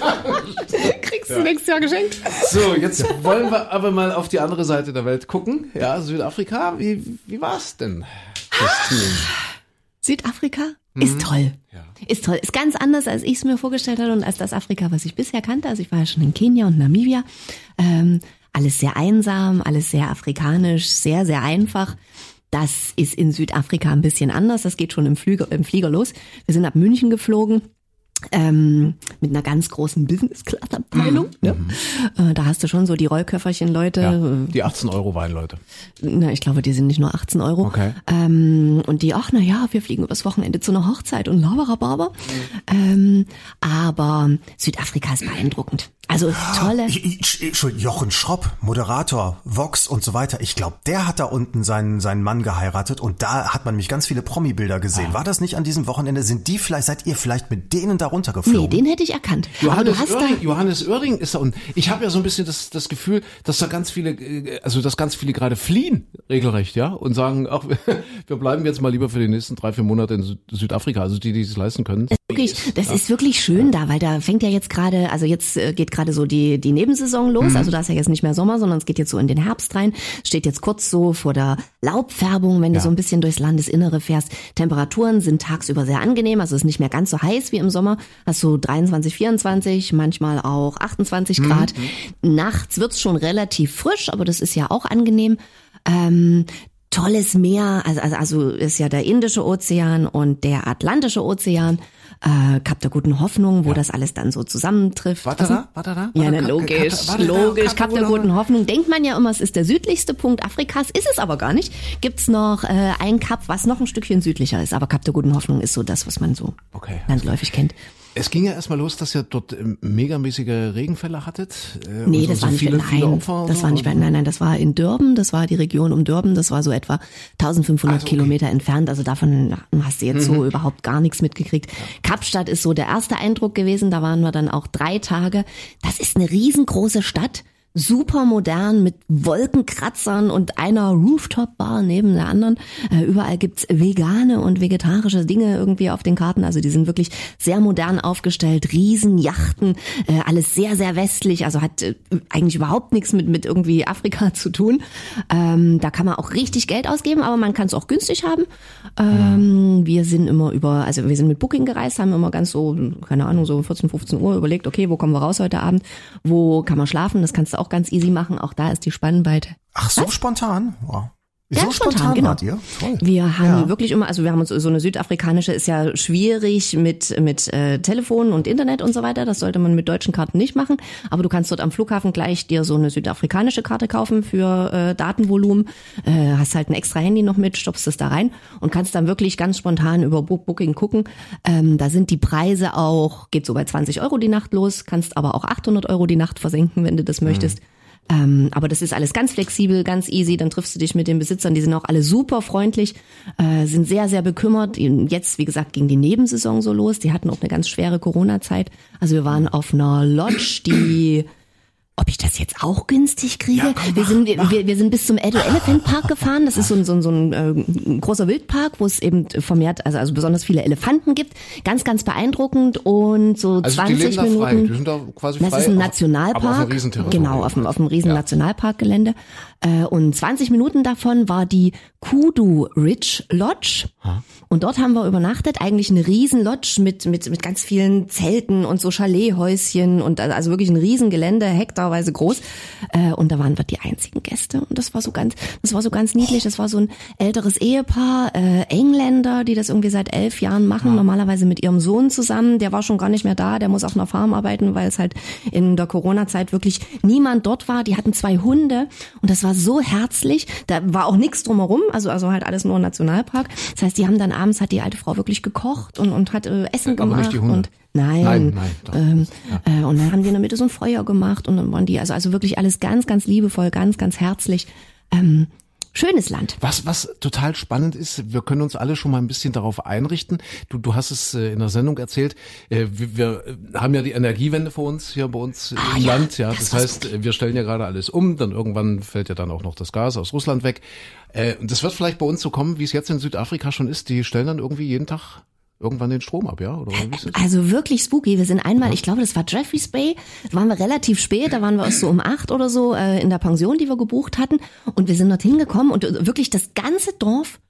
Kriegst du nächstes Jahr geschenkt. So, jetzt wollen wir aber mal auf die andere Seite der Welt gucken. Ja, Südafrika. Wie, wie war's denn, Christine? Südafrika ist toll. Ja. Ist toll. Ist ganz anders, als ich es mir vorgestellt hatte und als das Afrika, was ich bisher kannte. Also ich war ja schon in Kenia und Namibia. Ähm, alles sehr einsam, alles sehr afrikanisch, sehr, sehr einfach. Das ist in Südafrika ein bisschen anders. Das geht schon im Flieger, im Flieger los. Wir sind ab München geflogen. Ähm, mit einer ganz großen Business-Class-Abteilung. Ja. Äh, da hast du schon so die Rollköfferchen-Leute, Ja, die 18 Euro Weinleute. na, ich glaube, die sind nicht nur 18 Euro. Okay. Ähm, und die, ach na ja, wir fliegen übers Wochenende zu einer Hochzeit und Laberababer. Ähm, aber Südafrika ist beeindruckend. Also tolle. Jochen Schropp, Moderator, Vox und so weiter. Ich glaube, der hat da unten seinen, seinen Mann geheiratet und da hat man mich ganz viele Promi-Bilder gesehen. War das nicht an diesem Wochenende? Sind die vielleicht, seid ihr vielleicht mit denen da Nee, runtergeflogen? den hätte ich erkannt. Johannes Oerding, da, Johannes Oerding ist da unten. Ich habe ja so ein bisschen das, das Gefühl, dass da ganz viele, äh, also dass ganz viele gerade fliehen, regelrecht, ja, und sagen, ach, wir bleiben jetzt mal lieber für die nächsten drei, vier Monate in Sü- Südafrika, also die, die es leisten können. wirklich, das ist wirklich schön da, weil da fängt ja jetzt gerade, also jetzt äh, geht gerade so die, die Nebensaison los. Mhm. Also da ist ja jetzt nicht mehr Sommer, sondern es geht jetzt so in den Herbst rein. Steht jetzt kurz so vor der Laubfärbung, wenn du Ja. so ein bisschen durchs Landesinnere fährst. Temperaturen sind tagsüber sehr angenehm, also es ist nicht mehr ganz so heiß wie im Sommer. Hast du 23, 24, manchmal auch 28 Mhm. Grad. Nachts wird's schon relativ frisch, aber das ist ja auch angenehm. Ähm, tolles Meer, also, also, also ist ja der Indische Ozean und der Atlantische Ozean, äh, Kap der guten Hoffnung, wo das alles dann so zusammentrifft. Warte da, warte da. Ja, Kap- logisch, logisch. Kap- Kap der guten Hoffnung. Denkt man ja immer, es ist der südlichste Punkt Afrikas, ist es aber gar nicht. Gibt's noch äh, ein Kap, was noch ein Stückchen südlicher ist, aber Kap der guten Hoffnung ist so das, was man so Okay. landläufig kennt. Es ging ja erstmal los, dass ihr dort ähm, megamäßige Regenfälle hattet. Äh, nee, das so war nicht viele, nein, viele Opfer das so, war nicht bei, nein, nein, das war in Dürben, das war die Region um Dürben, das war so etwa 1500 also, okay. Kilometer entfernt. Also davon hast du jetzt mhm. so überhaupt gar nichts mitgekriegt. Ja. Kapstadt ist so der erste Eindruck gewesen. Da waren wir dann auch drei Tage. Das ist eine riesengroße Stadt super modern mit Wolkenkratzern und einer Rooftop-Bar neben der anderen. Äh, überall gibt's vegane und vegetarische Dinge irgendwie auf den Karten. Also die sind wirklich sehr modern aufgestellt, Riesenjachten, äh, alles sehr, sehr westlich, also hat äh, eigentlich überhaupt nichts mit, mit irgendwie Afrika zu tun. Ähm, da kann man auch richtig Geld ausgeben, aber man kann es auch günstig haben. Ähm, mhm. Wir sind immer über, also wir sind mit Booking gereist, haben immer ganz so, keine Ahnung, so 14, 15 Uhr überlegt, okay, wo kommen wir raus heute Abend? Wo kann man schlafen? Das kannst du auch auch ganz easy machen. Auch da ist die Spannweite. Ach, so Was? spontan? Wow. Ja, so spontan, spontan genau. Wir haben ja. wirklich immer, also wir haben uns so eine südafrikanische ist ja schwierig mit mit äh, Telefon und Internet und so weiter. Das sollte man mit deutschen Karten nicht machen. Aber du kannst dort am Flughafen gleich dir so eine südafrikanische Karte kaufen für äh, Datenvolumen. Äh, hast halt ein extra Handy noch mit, stopfst es da rein und kannst dann wirklich ganz spontan über Booking gucken. Ähm, da sind die Preise auch geht so bei 20 Euro die Nacht los, kannst aber auch 800 Euro die Nacht versenken, wenn du das mhm. Ähm, aber das ist alles ganz flexibel, ganz easy. Dann triffst du dich mit den Besitzern, die sind auch alle super freundlich, äh, sind sehr, sehr bekümmert. Jetzt, wie gesagt, ging die Nebensaison so los. Die hatten auch eine ganz schwere Corona-Zeit. Also wir waren auf einer Lodge, die ob ich das jetzt auch günstig kriege? Ja, komm, wir, sind, wir, wir sind bis zum Edo Elephant Park gefahren. Das ist so ein, so ein, so ein äh, großer Wildpark, wo es eben vermehrt, also, also besonders viele Elefanten gibt. Ganz, ganz beeindruckend und so also 20 die Minuten. Da frei. Die sind da quasi frei. Das ist ein Nationalpark. Auf, auf einem genau, auf dem, auf dem riesen ja. Nationalparkgelände. Äh, und 20 Minuten davon war die Kudu Ridge Lodge. Und dort haben wir übernachtet. Eigentlich eine riesen Lodge mit, mit, mit ganz vielen Zelten und so Chalet-Häuschen und also wirklich ein riesen Gelände, hektarweise groß. Äh, und da waren wir die einzigen Gäste. Und das war so ganz, das war so ganz niedlich. Das war so ein älteres Ehepaar, äh, Engländer, die das irgendwie seit elf Jahren machen, ja. normalerweise mit ihrem Sohn zusammen. Der war schon gar nicht mehr da, der muss auf einer Farm arbeiten, weil es halt in der Corona-Zeit wirklich niemand dort war. Die hatten zwei Hunde und das war so herzlich. Da war auch nichts drumherum, also also halt alles nur Nationalpark. Das heißt, die haben dann abends hat die alte Frau wirklich gekocht und und hat äh, Essen Aber gemacht und Nein, nein, nein ähm, ja. äh, und dann haben die in der Mitte so ein Feuer gemacht und dann waren die also also wirklich alles ganz ganz liebevoll, ganz ganz herzlich. Ähm, schönes Land. Was, was total spannend ist, wir können uns alle schon mal ein bisschen darauf einrichten. Du, du hast es äh, in der Sendung erzählt. Äh, wir, wir haben ja die Energiewende vor uns hier bei uns ah, im ja, Land. Ja, das, das heißt, wir stellen ja gerade alles um. Dann irgendwann fällt ja dann auch noch das Gas aus Russland weg. Äh, und das wird vielleicht bei uns so kommen, wie es jetzt in Südafrika schon ist. Die stellen dann irgendwie jeden Tag irgendwann den Strom ab, ja? Oder wie ist das? Also wirklich spooky. Wir sind einmal, ja. ich glaube, das war Jeffrey's Bay, da waren wir relativ spät, da waren wir erst so um acht oder so äh, in der Pension, die wir gebucht hatten. Und wir sind dorthin gekommen und wirklich das ganze Dorf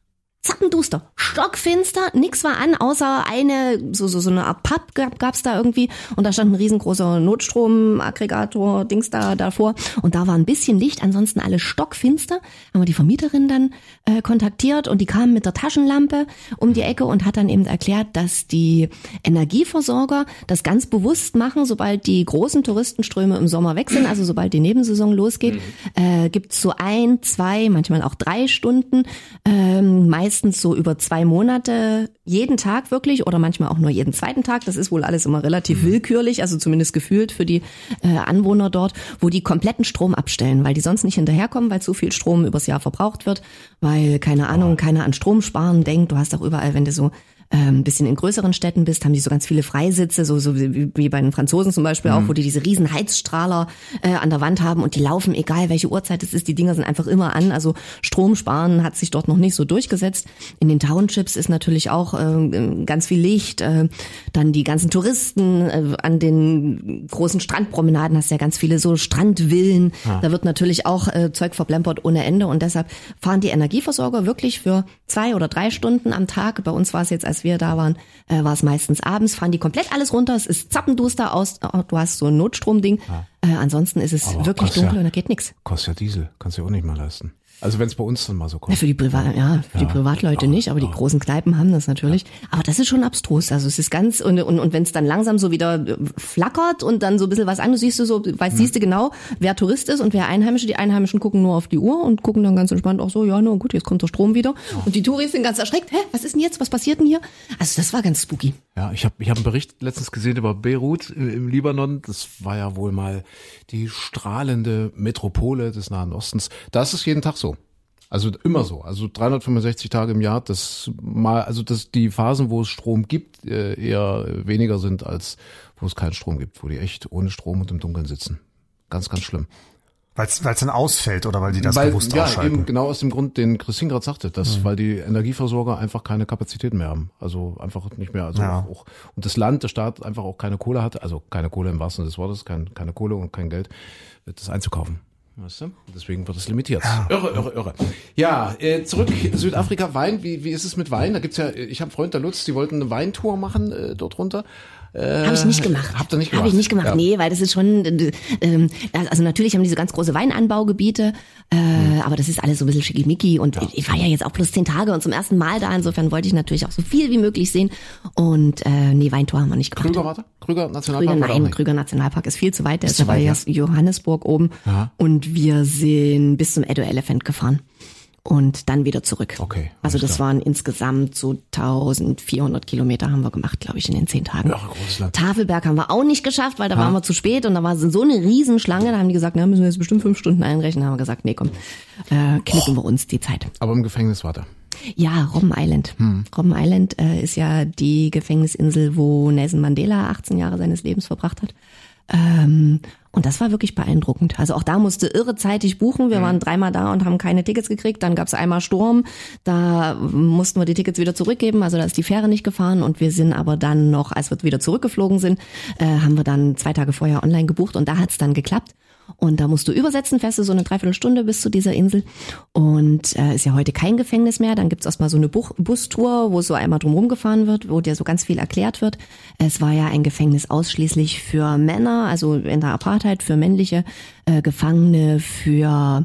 zappenduster, stockfinster, nix war an, außer eine, so, so, so eine Art Pub gab, gab's da irgendwie und da stand ein riesengroßer Notstromaggregator, Dings da davor und da war ein bisschen Licht, ansonsten alles stockfinster. Haben wir die Vermieterin dann äh, kontaktiert und die kam mit der Taschenlampe um die Ecke und hat dann eben erklärt, dass die Energieversorger das ganz bewusst machen, sobald die großen Touristenströme im Sommer weg sind, also sobald die Nebensaison losgeht, mhm. äh, gibt's so ein, zwei, manchmal auch drei Stunden, ähm, meist meistens so über zwei Monate jeden Tag wirklich oder manchmal auch nur jeden zweiten Tag. Das ist wohl alles immer relativ mhm. willkürlich, also zumindest gefühlt für die äh, Anwohner dort, wo die kompletten Strom abstellen, weil die sonst nicht hinterherkommen, weil zu viel Strom übers Jahr verbraucht wird, weil keine Ahnung, keiner an Strom sparen denkt. Du hast auch überall, wenn du so ein ähm, bisschen in größeren Städten bist, haben die so ganz viele Freisitze, so, so wie, bei den Franzosen zum Beispiel mhm. auch, wo die diese riesen Heizstrahler äh, an der Wand haben und die laufen, egal welche Uhrzeit es ist, die Dinger sind einfach immer an. Also Strom sparen hat sich dort noch nicht so durchgesetzt. In den Townships ist natürlich auch äh, ganz viel Licht. Äh, dann die ganzen Touristen äh, an den großen Strandpromenaden hast ja ganz viele so Strandvillen. Ja. Da wird natürlich auch äh, Zeug verplempert ohne Ende und deshalb fahren die Energieversorger wirklich für zwei oder drei Stunden am Tag. Bei uns war es jetzt als wir da waren, äh, war es meistens abends, fahren die komplett alles runter, es ist zappenduster aus, oh, du hast so ein Notstromding. Ja. Äh, ansonsten ist es Aber wirklich dunkel ja, und da geht nichts. Kostet ja Diesel, kannst du ja auch nicht mal leisten. Also wenn es bei uns dann mal so kommt. Ja, für die Privat, ja, für ja, die Privatleute nicht, aber die großen Kneipen haben das natürlich. Aber das ist schon abstrus. Also es ist ganz und und, und wenn es dann langsam so wieder äh, flackert und dann so ein bisschen was an, du siehst du so, weißt, hm. siehst du genau, wer Tourist ist und wer Einheimische. Die Einheimischen gucken nur auf die Uhr und gucken dann ganz entspannt auch so, ja, nur gut, jetzt kommt der Strom wieder. Und die Touris sind ganz erschreckt. Hä, was ist denn jetzt? Was passiert denn hier? Also das war ganz spooky. Ja, ich habe ich hab einen Bericht letztens gesehen über Beirut im Libanon. Das war ja wohl mal die strahlende Metropole des Nahen Ostens. Da ist es jeden Tag so. Also immer so. Also 365 Tage im Jahr, das mal, also dass die Phasen, wo es Strom gibt, äh, eher weniger sind, als wo es keinen Strom gibt, wo die echt ohne Strom und im Dunkeln sitzen. Ganz, ganz schlimm. Weil es dann ausfällt oder weil die das weil, bewusst ja, ausschalten? Eben genau aus dem Grund, den Christine gerade sagte, dass weil die Energieversorger einfach keine Kapazitäten mehr haben. Also einfach nicht mehr. Also Ja. auch, und das Land, der Staat einfach auch keine Kohle hatte, also keine Kohle im wahrsten Sinne des Wortes, kein, keine Kohle und kein Geld, das einzukaufen. Weißt du? Deswegen wird es limitiert. Irre, irre, irre. Ja, äh, zurück Südafrika Wein. Wie, wie ist es mit Wein? Da gibt's ja, ich habe einen Freund der Lutz, die wollten eine Weintour machen äh, dort runter. Äh, Habe ich nicht gemacht. Habt ihr nicht Habe gemacht? ich nicht gemacht, Ja. nee, weil das ist schon, äh, also natürlich haben diese ganz große Weinanbaugebiete, äh, Hm. aber das ist alles so ein bisschen schickimicki und ich, ich war ja jetzt auch plus zehn Tage und zum ersten Mal da, insofern wollte ich natürlich auch so viel wie möglich sehen und äh, nee, Weintour haben wir nicht gemacht. Krüger, warte? Krüger Nationalpark? Krüger, nein. Krüger Nationalpark ist viel zu weit, der ist zu ja bei ja. Johannesburg oben Aha. und wir sind bis zum Edo Elephant gefahren und dann wieder zurück. Okay, Also das klar. waren insgesamt so 1400 Kilometer haben wir gemacht, glaube ich, in den zehn Tagen. Ja, großes Land. Tafelberg haben wir auch nicht geschafft, weil da waren wir zu spät und da war so eine Riesenschlange. Da haben die gesagt, na, müssen wir jetzt bestimmt fünf Stunden einrechnen. Da haben wir gesagt, nee, komm, äh, knicken wir uns die Zeit. Aber im Gefängnis war der. Ja, Robben Island. Robben Island äh, ist ja die Gefängnisinsel, wo Nelson Mandela 18 Jahre seines Lebens verbracht hat. Ähm, und das war wirklich beeindruckend. Also auch da musste irrezeitig buchen. Wir waren dreimal da und haben keine Tickets gekriegt. Dann gab es einmal Sturm. Da mussten wir die Tickets wieder zurückgeben. Also da ist die Fähre nicht gefahren. Und wir sind aber dann noch, als wir wieder zurückgeflogen sind, äh, haben wir dann zwei Tage vorher online gebucht. Und da hat es dann geklappt. Und da musst du übersetzen, fährst du so eine Dreiviertelstunde bis zu dieser Insel. Und äh, ist ja heute kein Gefängnis mehr. Dann gibt's erstmal so eine Buch Bustour, wo so einmal drumherum gefahren wird, wo dir so ganz viel erklärt wird. Es war ja ein Gefängnis ausschließlich für Männer, also in der Apartheid für männliche äh, Gefangene, für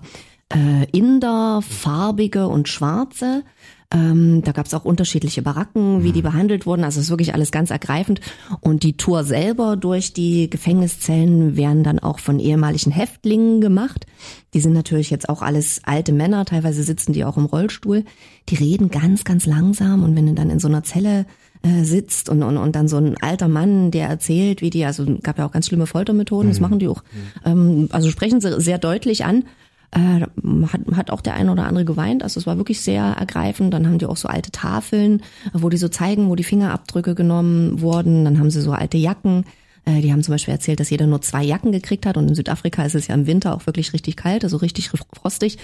äh, Inder, Farbige und Schwarze. Ähm, da gab es auch unterschiedliche Baracken, wie die behandelt wurden. Also es ist wirklich alles ganz ergreifend. Und die Tour selber durch die Gefängniszellen werden dann auch von ehemaligen Häftlingen gemacht. Die sind natürlich jetzt auch alles alte Männer, teilweise sitzen die auch im Rollstuhl. Die reden ganz, ganz langsam und wenn du dann in so einer Zelle äh, sitzt und, und, und dann so ein alter Mann, der erzählt, wie die, also gab ja auch ganz schlimme Foltermethoden, das machen die auch. Ähm, also sprechen sie sehr deutlich an äh, hat, hat auch der eine oder andere geweint. Also es war wirklich sehr ergreifend. Dann haben die auch so alte Tafeln, wo die so zeigen, wo die Fingerabdrücke genommen wurden. Dann haben sie so alte Jacken. Äh, Die haben zum Beispiel erzählt, dass jeder nur zwei Jacken gekriegt hat. Und in Südafrika ist es ja im Winter auch wirklich richtig kalt, also richtig frostig.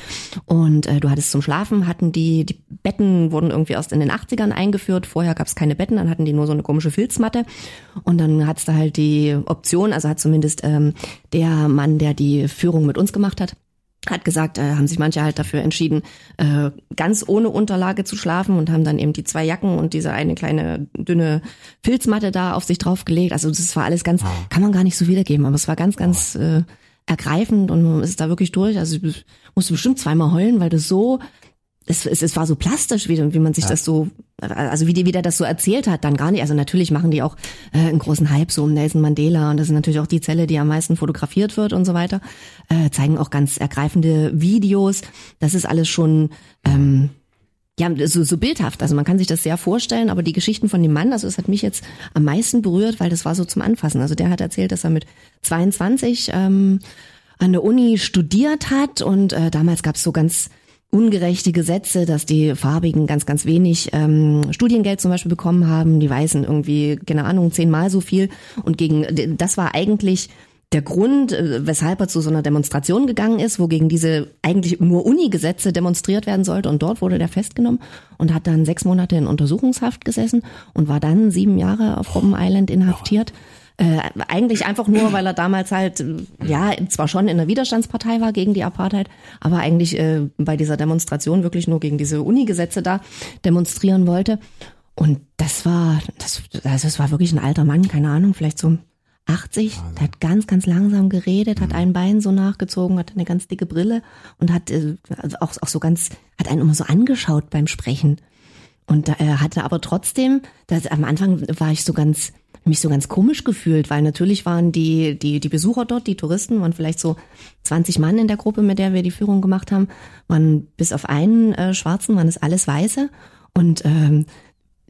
Und äh, du hattest zum Schlafen, hatten die, die Betten wurden irgendwie erst in den 80ern eingeführt. Vorher gab es keine Betten, dann hatten die nur so eine komische Filzmatte. Und dann hat's da halt die Option, also hat zumindest ähm, der Mann, der die Führung mit uns gemacht hat, hat gesagt, äh, haben sich manche halt dafür entschieden, äh, ganz ohne Unterlage zu schlafen und haben dann eben die zwei Jacken und diese eine kleine dünne Filzmatte da auf sich draufgelegt. Also das war alles ganz, kann man gar nicht so wiedergeben, aber es war ganz, ganz äh, ergreifend und man ist da wirklich durch. Also ich musste bestimmt zweimal heulen, weil das so es, es, es war so plastisch, wie, wie man sich das so, also wie, die, wie der das so erzählt hat, dann gar nicht. Also natürlich machen die auch äh, einen großen Hype so um Nelson Mandela und das ist natürlich auch die Zelle, die am meisten fotografiert wird und so weiter. Äh, zeigen auch ganz ergreifende Videos. Das ist alles schon ähm, ja, so, so bildhaft. Also man kann sich das sehr vorstellen, aber die Geschichten von dem Mann, also es hat mich jetzt am meisten berührt, weil das war so zum Anfassen. Also der hat erzählt, dass er mit 22 ähm, an der Uni studiert hat und äh, damals gab es so ganz ungerechte Gesetze, dass die Farbigen ganz, ganz wenig ähm, Studiengeld zum Beispiel bekommen haben, die Weißen irgendwie, keine Ahnung, zehnmal so viel. Und gegen das war eigentlich der Grund, äh, weshalb er zu so einer Demonstration gegangen ist, wo gegen diese eigentlich nur Uni-Gesetze demonstriert werden sollte. Und dort wurde der festgenommen und hat dann sechs Monate in Untersuchungshaft gesessen und war dann sieben Jahre auf Robben Island inhaftiert. Äh, eigentlich einfach nur, weil er damals halt, äh, ja, zwar schon in der Widerstandspartei war gegen die Apartheid, aber eigentlich äh, bei dieser Demonstration wirklich nur gegen diese Uni-Gesetze da demonstrieren wollte. Und das war, das, also das war wirklich ein alter Mann, keine Ahnung, vielleicht so 80, der hat ganz, ganz langsam geredet, hat ein Bein so nachgezogen, hat eine ganz dicke Brille und hat äh, also auch, auch so ganz, hat einen immer so angeschaut beim Sprechen. Und er äh, hatte aber trotzdem, das, am Anfang war ich so ganz, mich so ganz komisch gefühlt, weil natürlich waren die, die, die Besucher dort, die Touristen, waren vielleicht so 20 Mann in der Gruppe, mit der wir die Führung gemacht haben, waren bis auf einen äh, Schwarzen, waren es alles Weiße. Und ähm,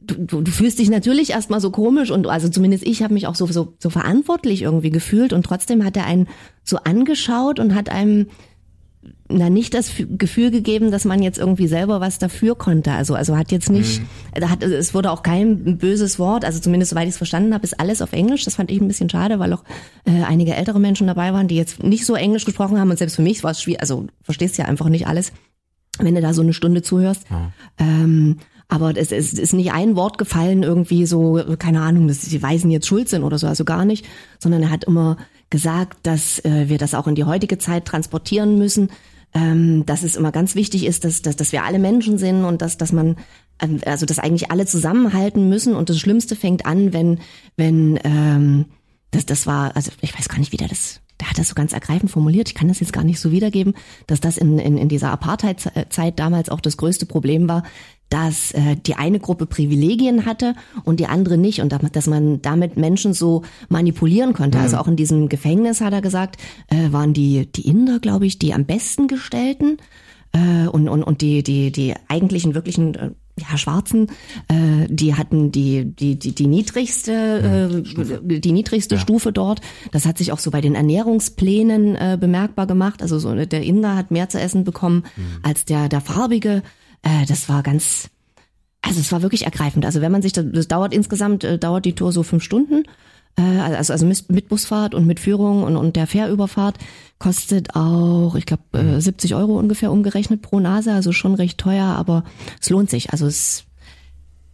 du, du fühlst dich natürlich erstmal so komisch und also zumindest ich habe mich auch so, so, so verantwortlich irgendwie gefühlt und trotzdem hat er einen so angeschaut und hat einem na nicht das Gefühl gegeben, dass man jetzt irgendwie selber was dafür konnte. Also also hat jetzt nicht, mhm. hat, es wurde auch kein böses Wort. Also zumindest soweit ich es verstanden habe, ist alles auf Englisch. Das fand ich ein bisschen schade, weil auch äh, einige ältere Menschen dabei waren, die jetzt nicht so Englisch gesprochen haben. Und selbst für mich war es schwierig. Also verstehst ja einfach nicht alles, wenn du da so eine Stunde zuhörst. Ja. Ähm, aber es, es ist nicht ein Wort gefallen, irgendwie so, keine Ahnung, dass die Weisen jetzt schuld sind oder so, also gar nicht, sondern er hat immer gesagt, dass äh, wir das auch in die heutige Zeit transportieren müssen, ähm, dass es immer ganz wichtig ist, dass, dass, dass wir alle Menschen sind und dass, dass man ähm, also dass eigentlich alle zusammenhalten müssen. Und das Schlimmste fängt an, wenn wenn ähm, das das war also ich weiß gar nicht, wie der das der hat das so ganz ergreifend formuliert, ich kann das jetzt gar nicht so wiedergeben, dass das in, in, in dieser Apartheid-Zeit damals auch das größte Problem war, dass äh, die eine Gruppe Privilegien hatte und die andere nicht und dass man damit Menschen so manipulieren konnte. Also mhm. Also auch in diesem Gefängnis hat er gesagt, äh, waren die die Inder, glaube ich, die am besten gestellten äh, und und und die die die eigentlichen wirklichen äh, ja, Schwarzen, äh, die hatten die die die, die niedrigste äh, die niedrigste ja. Stufe dort. Das hat sich auch so bei den Ernährungsplänen äh, bemerkbar gemacht. Also so der Inder hat mehr zu essen bekommen mhm. als der der farbige. Äh, das war ganz also es war wirklich ergreifend. Also wenn man sich das, das dauert insgesamt äh, dauert die Tour so fünf Stunden. Äh, also also mit Busfahrt und mit Führung und und der Fährüberfahrt kostet auch, ich glaube, äh, 70 mhm. Euro ungefähr umgerechnet pro Nase, also schon recht teuer, aber es lohnt sich. Also es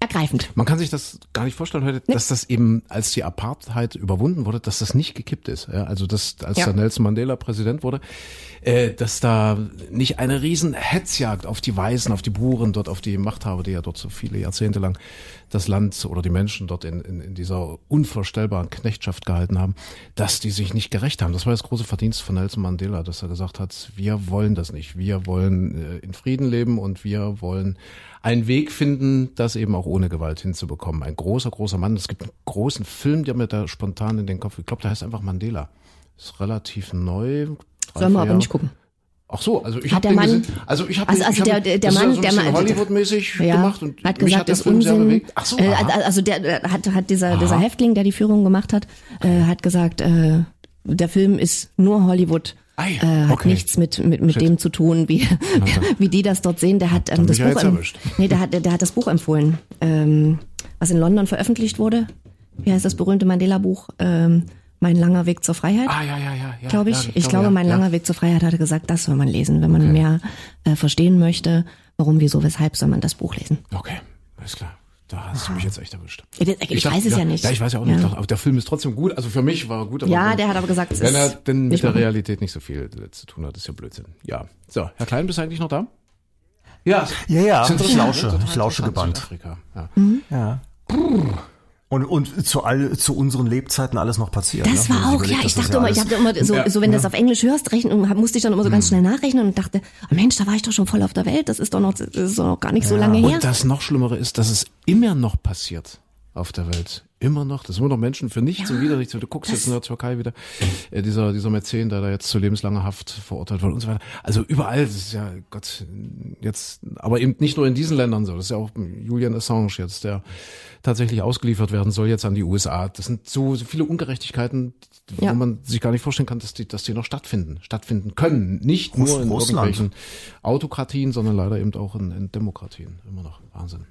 ergreifend. Man kann sich das gar nicht vorstellen heute, nee. dass das eben, als die Apartheid überwunden wurde, dass das nicht gekippt ist. Ja, also dass, als ja. der Nelson Mandela Präsident wurde, äh, dass da nicht eine riesen Hetzjagd auf die Weißen, auf die Buren, dort auf die Machthaber, die ja dort so viele Jahrzehnte lang das Land oder die Menschen dort in, in, in dieser unvorstellbaren Knechtschaft gehalten haben, dass die sich nicht gerecht haben. Das war das große Verdienst von Nelson Mandela, dass er gesagt hat, wir wollen das nicht. Wir wollen äh, in Frieden leben und wir wollen einen Weg finden, das eben auch ohne Gewalt hinzubekommen. Ein großer, großer Mann. Es gibt einen großen Film, der mir da spontan in den Kopf gekloppt, der heißt einfach Mandela. Ist relativ neu. Sollen wir aber nicht gucken. Ach so, also ich habe den Mann, gesehen. Also ich habe also, also der, der, der Mann, so der Mann Hollywood-mäßig ja, gemacht und hat gesagt, hat der Film Unsinn. Ach so, äh, also der hat hat dieser aha. dieser Häftling, der die Führung gemacht hat, äh, hat gesagt, äh, der Film ist nur Hollywood. Ei, äh, hat okay. nichts mit mit, mit dem zu tun, wie wie die das dort sehen. Der hat ähm, das Buch em nee, der hat der, der hat das Buch empfohlen, ähm, was in London veröffentlicht wurde. Wie heißt das berühmte Mandela-Buch? Ähm, mein langer Weg zur Freiheit. Ah, ja, ja, ja. ja glaube ich. Ja, ich, ich glaube, mein ja. langer Weg zur Freiheit hatte gesagt, das soll man lesen. Wenn man okay. mehr äh, verstehen möchte, warum, wieso, weshalb, soll man das Buch lesen. Okay, alles klar. Da hast du mich jetzt echt erwischt. Ich, ich, ich weiß es ja, nicht. Ja, ich weiß ja auch nicht. Aber der Film ist trotzdem gut. Also für mich war er gut. Aber ja, der hat aber gesagt, es wenn er denn mit der Realität nicht so viel zu tun hat, ist ja Blödsinn. Ja. So, Herr Klein, bist du eigentlich noch da? Ja. Ja, ja. Ich lausche. Ich lausche gebannt. Südafrika. Ja. Mhm. ja. Und, und zu all, zu unseren Lebzeiten alles noch passiert. Das ne? war auch, ja, ich dachte immer, ich habe immer so, ja, so wenn ja. das auf Englisch hörst, rechnen, musste ich dann immer so ganz mhm. schnell nachrechnen und dachte, oh Mensch, da war ich doch schon voll auf der Welt, das ist doch noch, das ist doch noch gar nicht so lange her. Und das noch Schlimmere ist, dass es immer noch passiert auf der Welt. Immer noch. Das sind immer noch Menschen für nichts ja, und wieder nichts. Du guckst jetzt in der Türkei wieder, äh, dieser, dieser Mäzen, der da jetzt zu lebenslanger Haft verurteilt wurde und so weiter. Also überall, das ist ja, Gott, jetzt, aber eben nicht nur in diesen Ländern so. Das ist ja auch Julian Assange jetzt, der tatsächlich ausgeliefert werden soll jetzt an die USA. Das sind so, so viele Ungerechtigkeiten, ja. wo man sich gar nicht vorstellen kann, dass die, dass die noch stattfinden, stattfinden können. Nicht Russ, nur in Russland. irgendwelchen Autokratien, sondern leider eben auch in, in Demokratien. Immer noch Wahnsinn.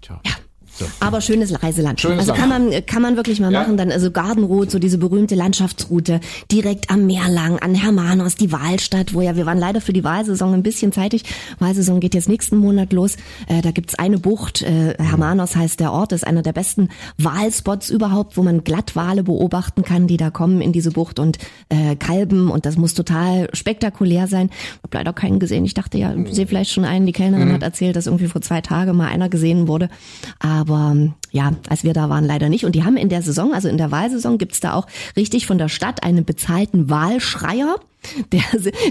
Tja. Ja. So. Aber schönes Reiseland. Schönes also kann man, kann man wirklich mal ja. machen. Dann also Gardenroute, so diese berühmte Landschaftsroute, direkt am Meer lang, an Hermanos, die Wahlstadt, wo ja, wir waren leider für die Wahlsaison ein bisschen zeitig. Wahlsaison geht jetzt nächsten Monat los. Äh, da gibt's eine Bucht, äh, Hermanos heißt der Ort, ist einer der besten Wahlspots überhaupt, wo man Glattwale beobachten kann, die da kommen in diese Bucht und äh, Kalben und das muss total spektakulär sein. Ich habe leider keinen gesehen. Ich dachte ja, ich sehe vielleicht schon einen. Die Kellnerin mhm. hat erzählt, dass irgendwie vor zwei Tagen mal einer gesehen wurde. Aber aber ja, als wir da waren, leider nicht. Und die haben in der Saison, also in der Wahlsaison, gibt's da auch richtig von der Stadt einen bezahlten Wahlschreier. Der,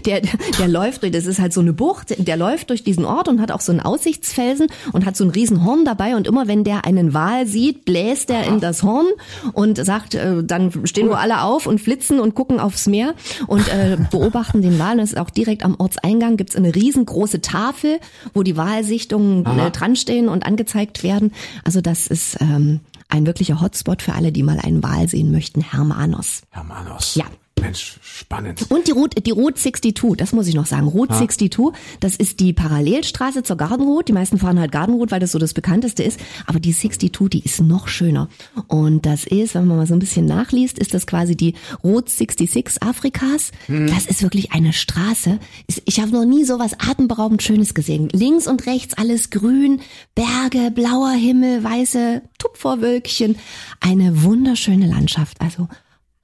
der, der läuft, durch- das ist halt so eine Bucht, der läuft durch diesen Ort und hat auch so einen Aussichtsfelsen und hat so ein Riesenhorn dabei und immer wenn der einen Wal sieht, bläst er in das Horn und sagt, äh, dann stehen wir alle auf und flitzen und gucken aufs Meer und äh, beobachten den Wal. Das ist auch direkt am Ortseingang gibt's eine riesengroße Tafel, wo die Walsichtungen äh, dran stehen und angezeigt werden. Also das ist ähm, ein wirklicher Hotspot für alle, die mal einen Wal sehen möchten. Hermanos. Hermanos. Ja. Mensch, spannend. Und die Route, die Route 62, das muss ich noch sagen. Route 62, das ist die Parallelstraße zur Garden Route. Die meisten fahren halt Garden Route, weil das so das bekannteste ist. Aber die 62, die ist noch schöner. Und das ist, wenn man mal so ein bisschen nachliest, ist das quasi die Route 66 Afrikas. Das ist wirklich eine Straße. Ich habe noch nie so was atemberaubend Schönes gesehen. Links und rechts alles grün, Berge, blauer Himmel, weiße Tupferwölkchen. Eine wunderschöne Landschaft. Also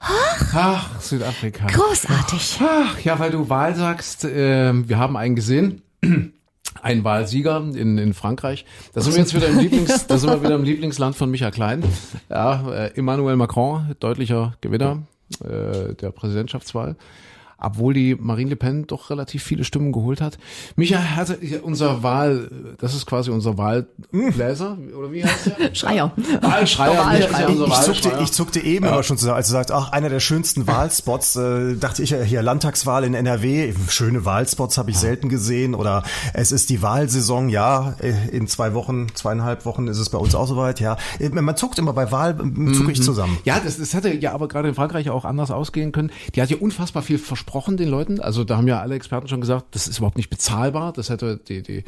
Ach, Südafrika. großartig. Ach, ja, weil du Wahl sagst, äh, wir haben einen gesehen. Ein Wahlsieger in, in Frankreich. Da sind wir jetzt wieder im Lieblings, da sind wir wieder im Lieblingsland von Michael Klein. Ja, äh, Emmanuel Macron, deutlicher Gewinner äh, der Präsidentschaftswahl. Obwohl die Marine Le Pen doch relativ viele Stimmen geholt hat. Michael hatte unser Wahl, das ist quasi unser Wahlbläser, oder wie heißt der? Schreier. Wahlschreier. Ja Wahlschreier. unser Ich zuckte, Wahlschreier. ich zuckte eben aber schon zusammen, als du sagst, ach, einer der schönsten Wahlspots, äh, dachte ich ja hier Landtagswahl in NRW, schöne Wahlspots habe ich selten gesehen oder es ist die Wahlsaison, ja, äh, in zwei Wochen, zweieinhalb Wochen ist es bei uns auch soweit, ja. Äh, Man zuckt immer bei Wahl, ähm, zucke ich zusammen. Ja, das, das hätte ja aber gerade in Frankreich auch anders ausgehen können. Die hat ja unfassbar viel versprochen den Leuten. Also da haben ja alle Experten schon gesagt, das ist überhaupt nicht bezahlbar. Das hätte die, die,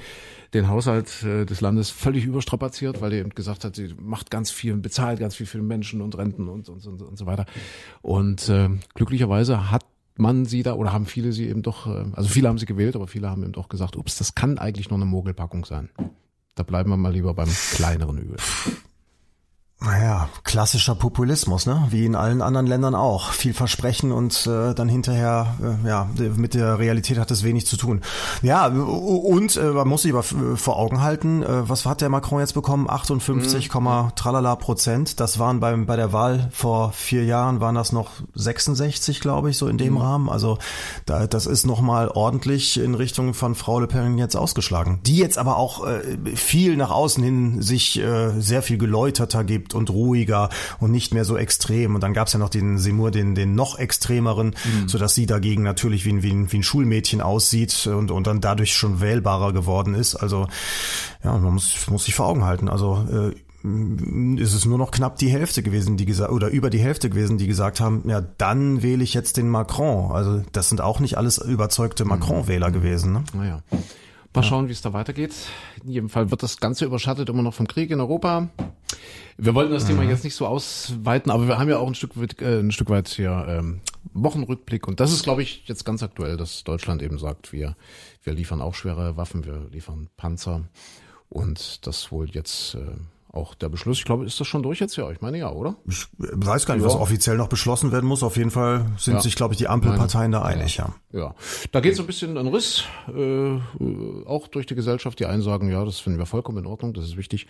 den Haushalt äh, des Landes völlig überstrapaziert, weil die eben gesagt hat, sie macht ganz viel, bezahlt ganz viel für Menschen und Renten und, und, und, und so weiter. Und äh, glücklicherweise hat man sie da oder haben viele sie eben doch, äh, also viele haben sie gewählt, aber viele haben eben doch gesagt, ups, das kann eigentlich nur eine Mogelpackung sein. Da bleiben wir mal lieber beim kleineren Übel. Naja, klassischer Populismus, ne? Wie in allen anderen Ländern auch. Viel versprechen und äh, dann hinterher, äh, ja, mit der Realität hat es wenig zu tun. Ja, und äh, man muss sich aber vor Augen halten, äh, was hat der Macron jetzt bekommen? 58, tralala Prozent. Das waren beim bei der Wahl vor vier Jahren waren das noch 66, glaube ich, so in dem Rahmen. Also da, das ist nochmal ordentlich in Richtung von Frau Le Pen jetzt ausgeschlagen. Die jetzt aber auch äh, viel nach außen hin sich äh, sehr viel geläuterter gibt und ruhiger und nicht mehr so extrem. Und dann gab's ja noch den Seymour, den, den noch extremeren, so dass sie dagegen natürlich wie ein, wie ein, wie ein Schulmädchen aussieht und, und dann dadurch schon wählbarer geworden ist. Also ja, man muss, muss sich vor Augen halten. Also äh, ist es nur noch knapp die Hälfte gewesen, die gesagt oder über die Hälfte gewesen, die gesagt haben, ja, dann wähle ich jetzt den Macron. Also das sind auch nicht alles überzeugte Macron-Wähler gewesen. Ne? Naja. Mal schauen, wie es da weitergeht. In jedem Fall wird das Ganze überschattet immer noch vom Krieg in Europa. Wir wollten das Thema jetzt nicht so ausweiten, aber wir haben ja auch ein Stück weit, äh, ein Stück weit hier ähm, Wochenrückblick. Und das ist, glaube ich, jetzt ganz aktuell, dass Deutschland eben sagt, wir, wir liefern auch schwere Waffen, wir liefern Panzer. Und das wohl jetzt äh, auch der Beschluss, ich glaube, ist das schon durch jetzt? Ja, ich meine ja, oder? Ich weiß gar nicht, was Ja. offiziell noch beschlossen werden muss. Auf jeden Fall sind Ja. sich, glaube ich, die Ampelparteien da einig, ja. Ja, da geht so ein bisschen ein Riss, äh, auch durch die Gesellschaft. Die einen sagen, ja, das finden wir vollkommen in Ordnung, das ist wichtig.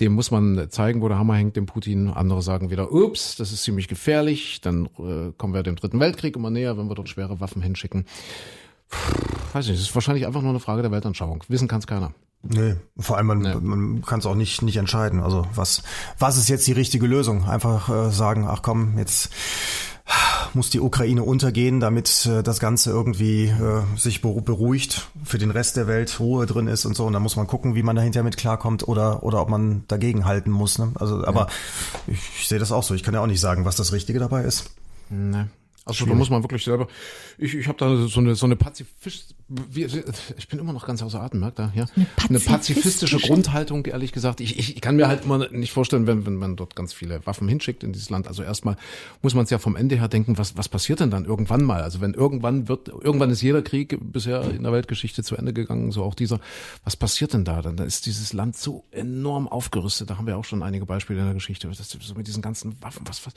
Dem muss man zeigen, wo der Hammer hängt, dem Putin. Andere sagen wieder, ups, das ist ziemlich gefährlich. Dann äh, kommen wir dem Dritten Weltkrieg immer näher, wenn wir dort schwere Waffen hinschicken. Puh, weiß nicht, es ist wahrscheinlich einfach nur eine Frage der Weltanschauung. Wissen kann es keiner. Nee, vor allem man, man kann es auch nicht nicht entscheiden. Also was was ist jetzt die richtige Lösung? Einfach äh, sagen, ach komm, jetzt muss die Ukraine untergehen, damit äh, das Ganze irgendwie äh, sich beru- beruhigt, für den Rest der Welt Ruhe drin ist und so. Und dann muss man gucken, wie man dahinter mit klarkommt oder oder ob man dagegen halten muss. Ne? Also, aber ich, ich sehe das auch so. Ich kann ja auch nicht sagen, was das Richtige dabei ist. Ne. Also da muss man wirklich selber. Ich, ich habe da so eine so eine Pazifist. Wie, ich bin immer noch ganz außer Atem, merkt ihr? Ja. Eine, pazifistische- pazifistische Grundhaltung, ehrlich gesagt. Ich, ich, ich kann mir halt immer nicht vorstellen, wenn, wenn man dort ganz viele Waffen hinschickt in dieses Land. Also erstmal muss man es ja vom Ende her denken, was, was passiert denn dann irgendwann mal? Also wenn irgendwann wird, irgendwann ist jeder Krieg bisher in der Weltgeschichte zu Ende gegangen, so auch dieser. Was passiert denn da? Dann ist dieses Land so enorm aufgerüstet. Da haben wir auch schon einige Beispiele in der Geschichte. Das, so mit diesen ganzen Waffen, was, was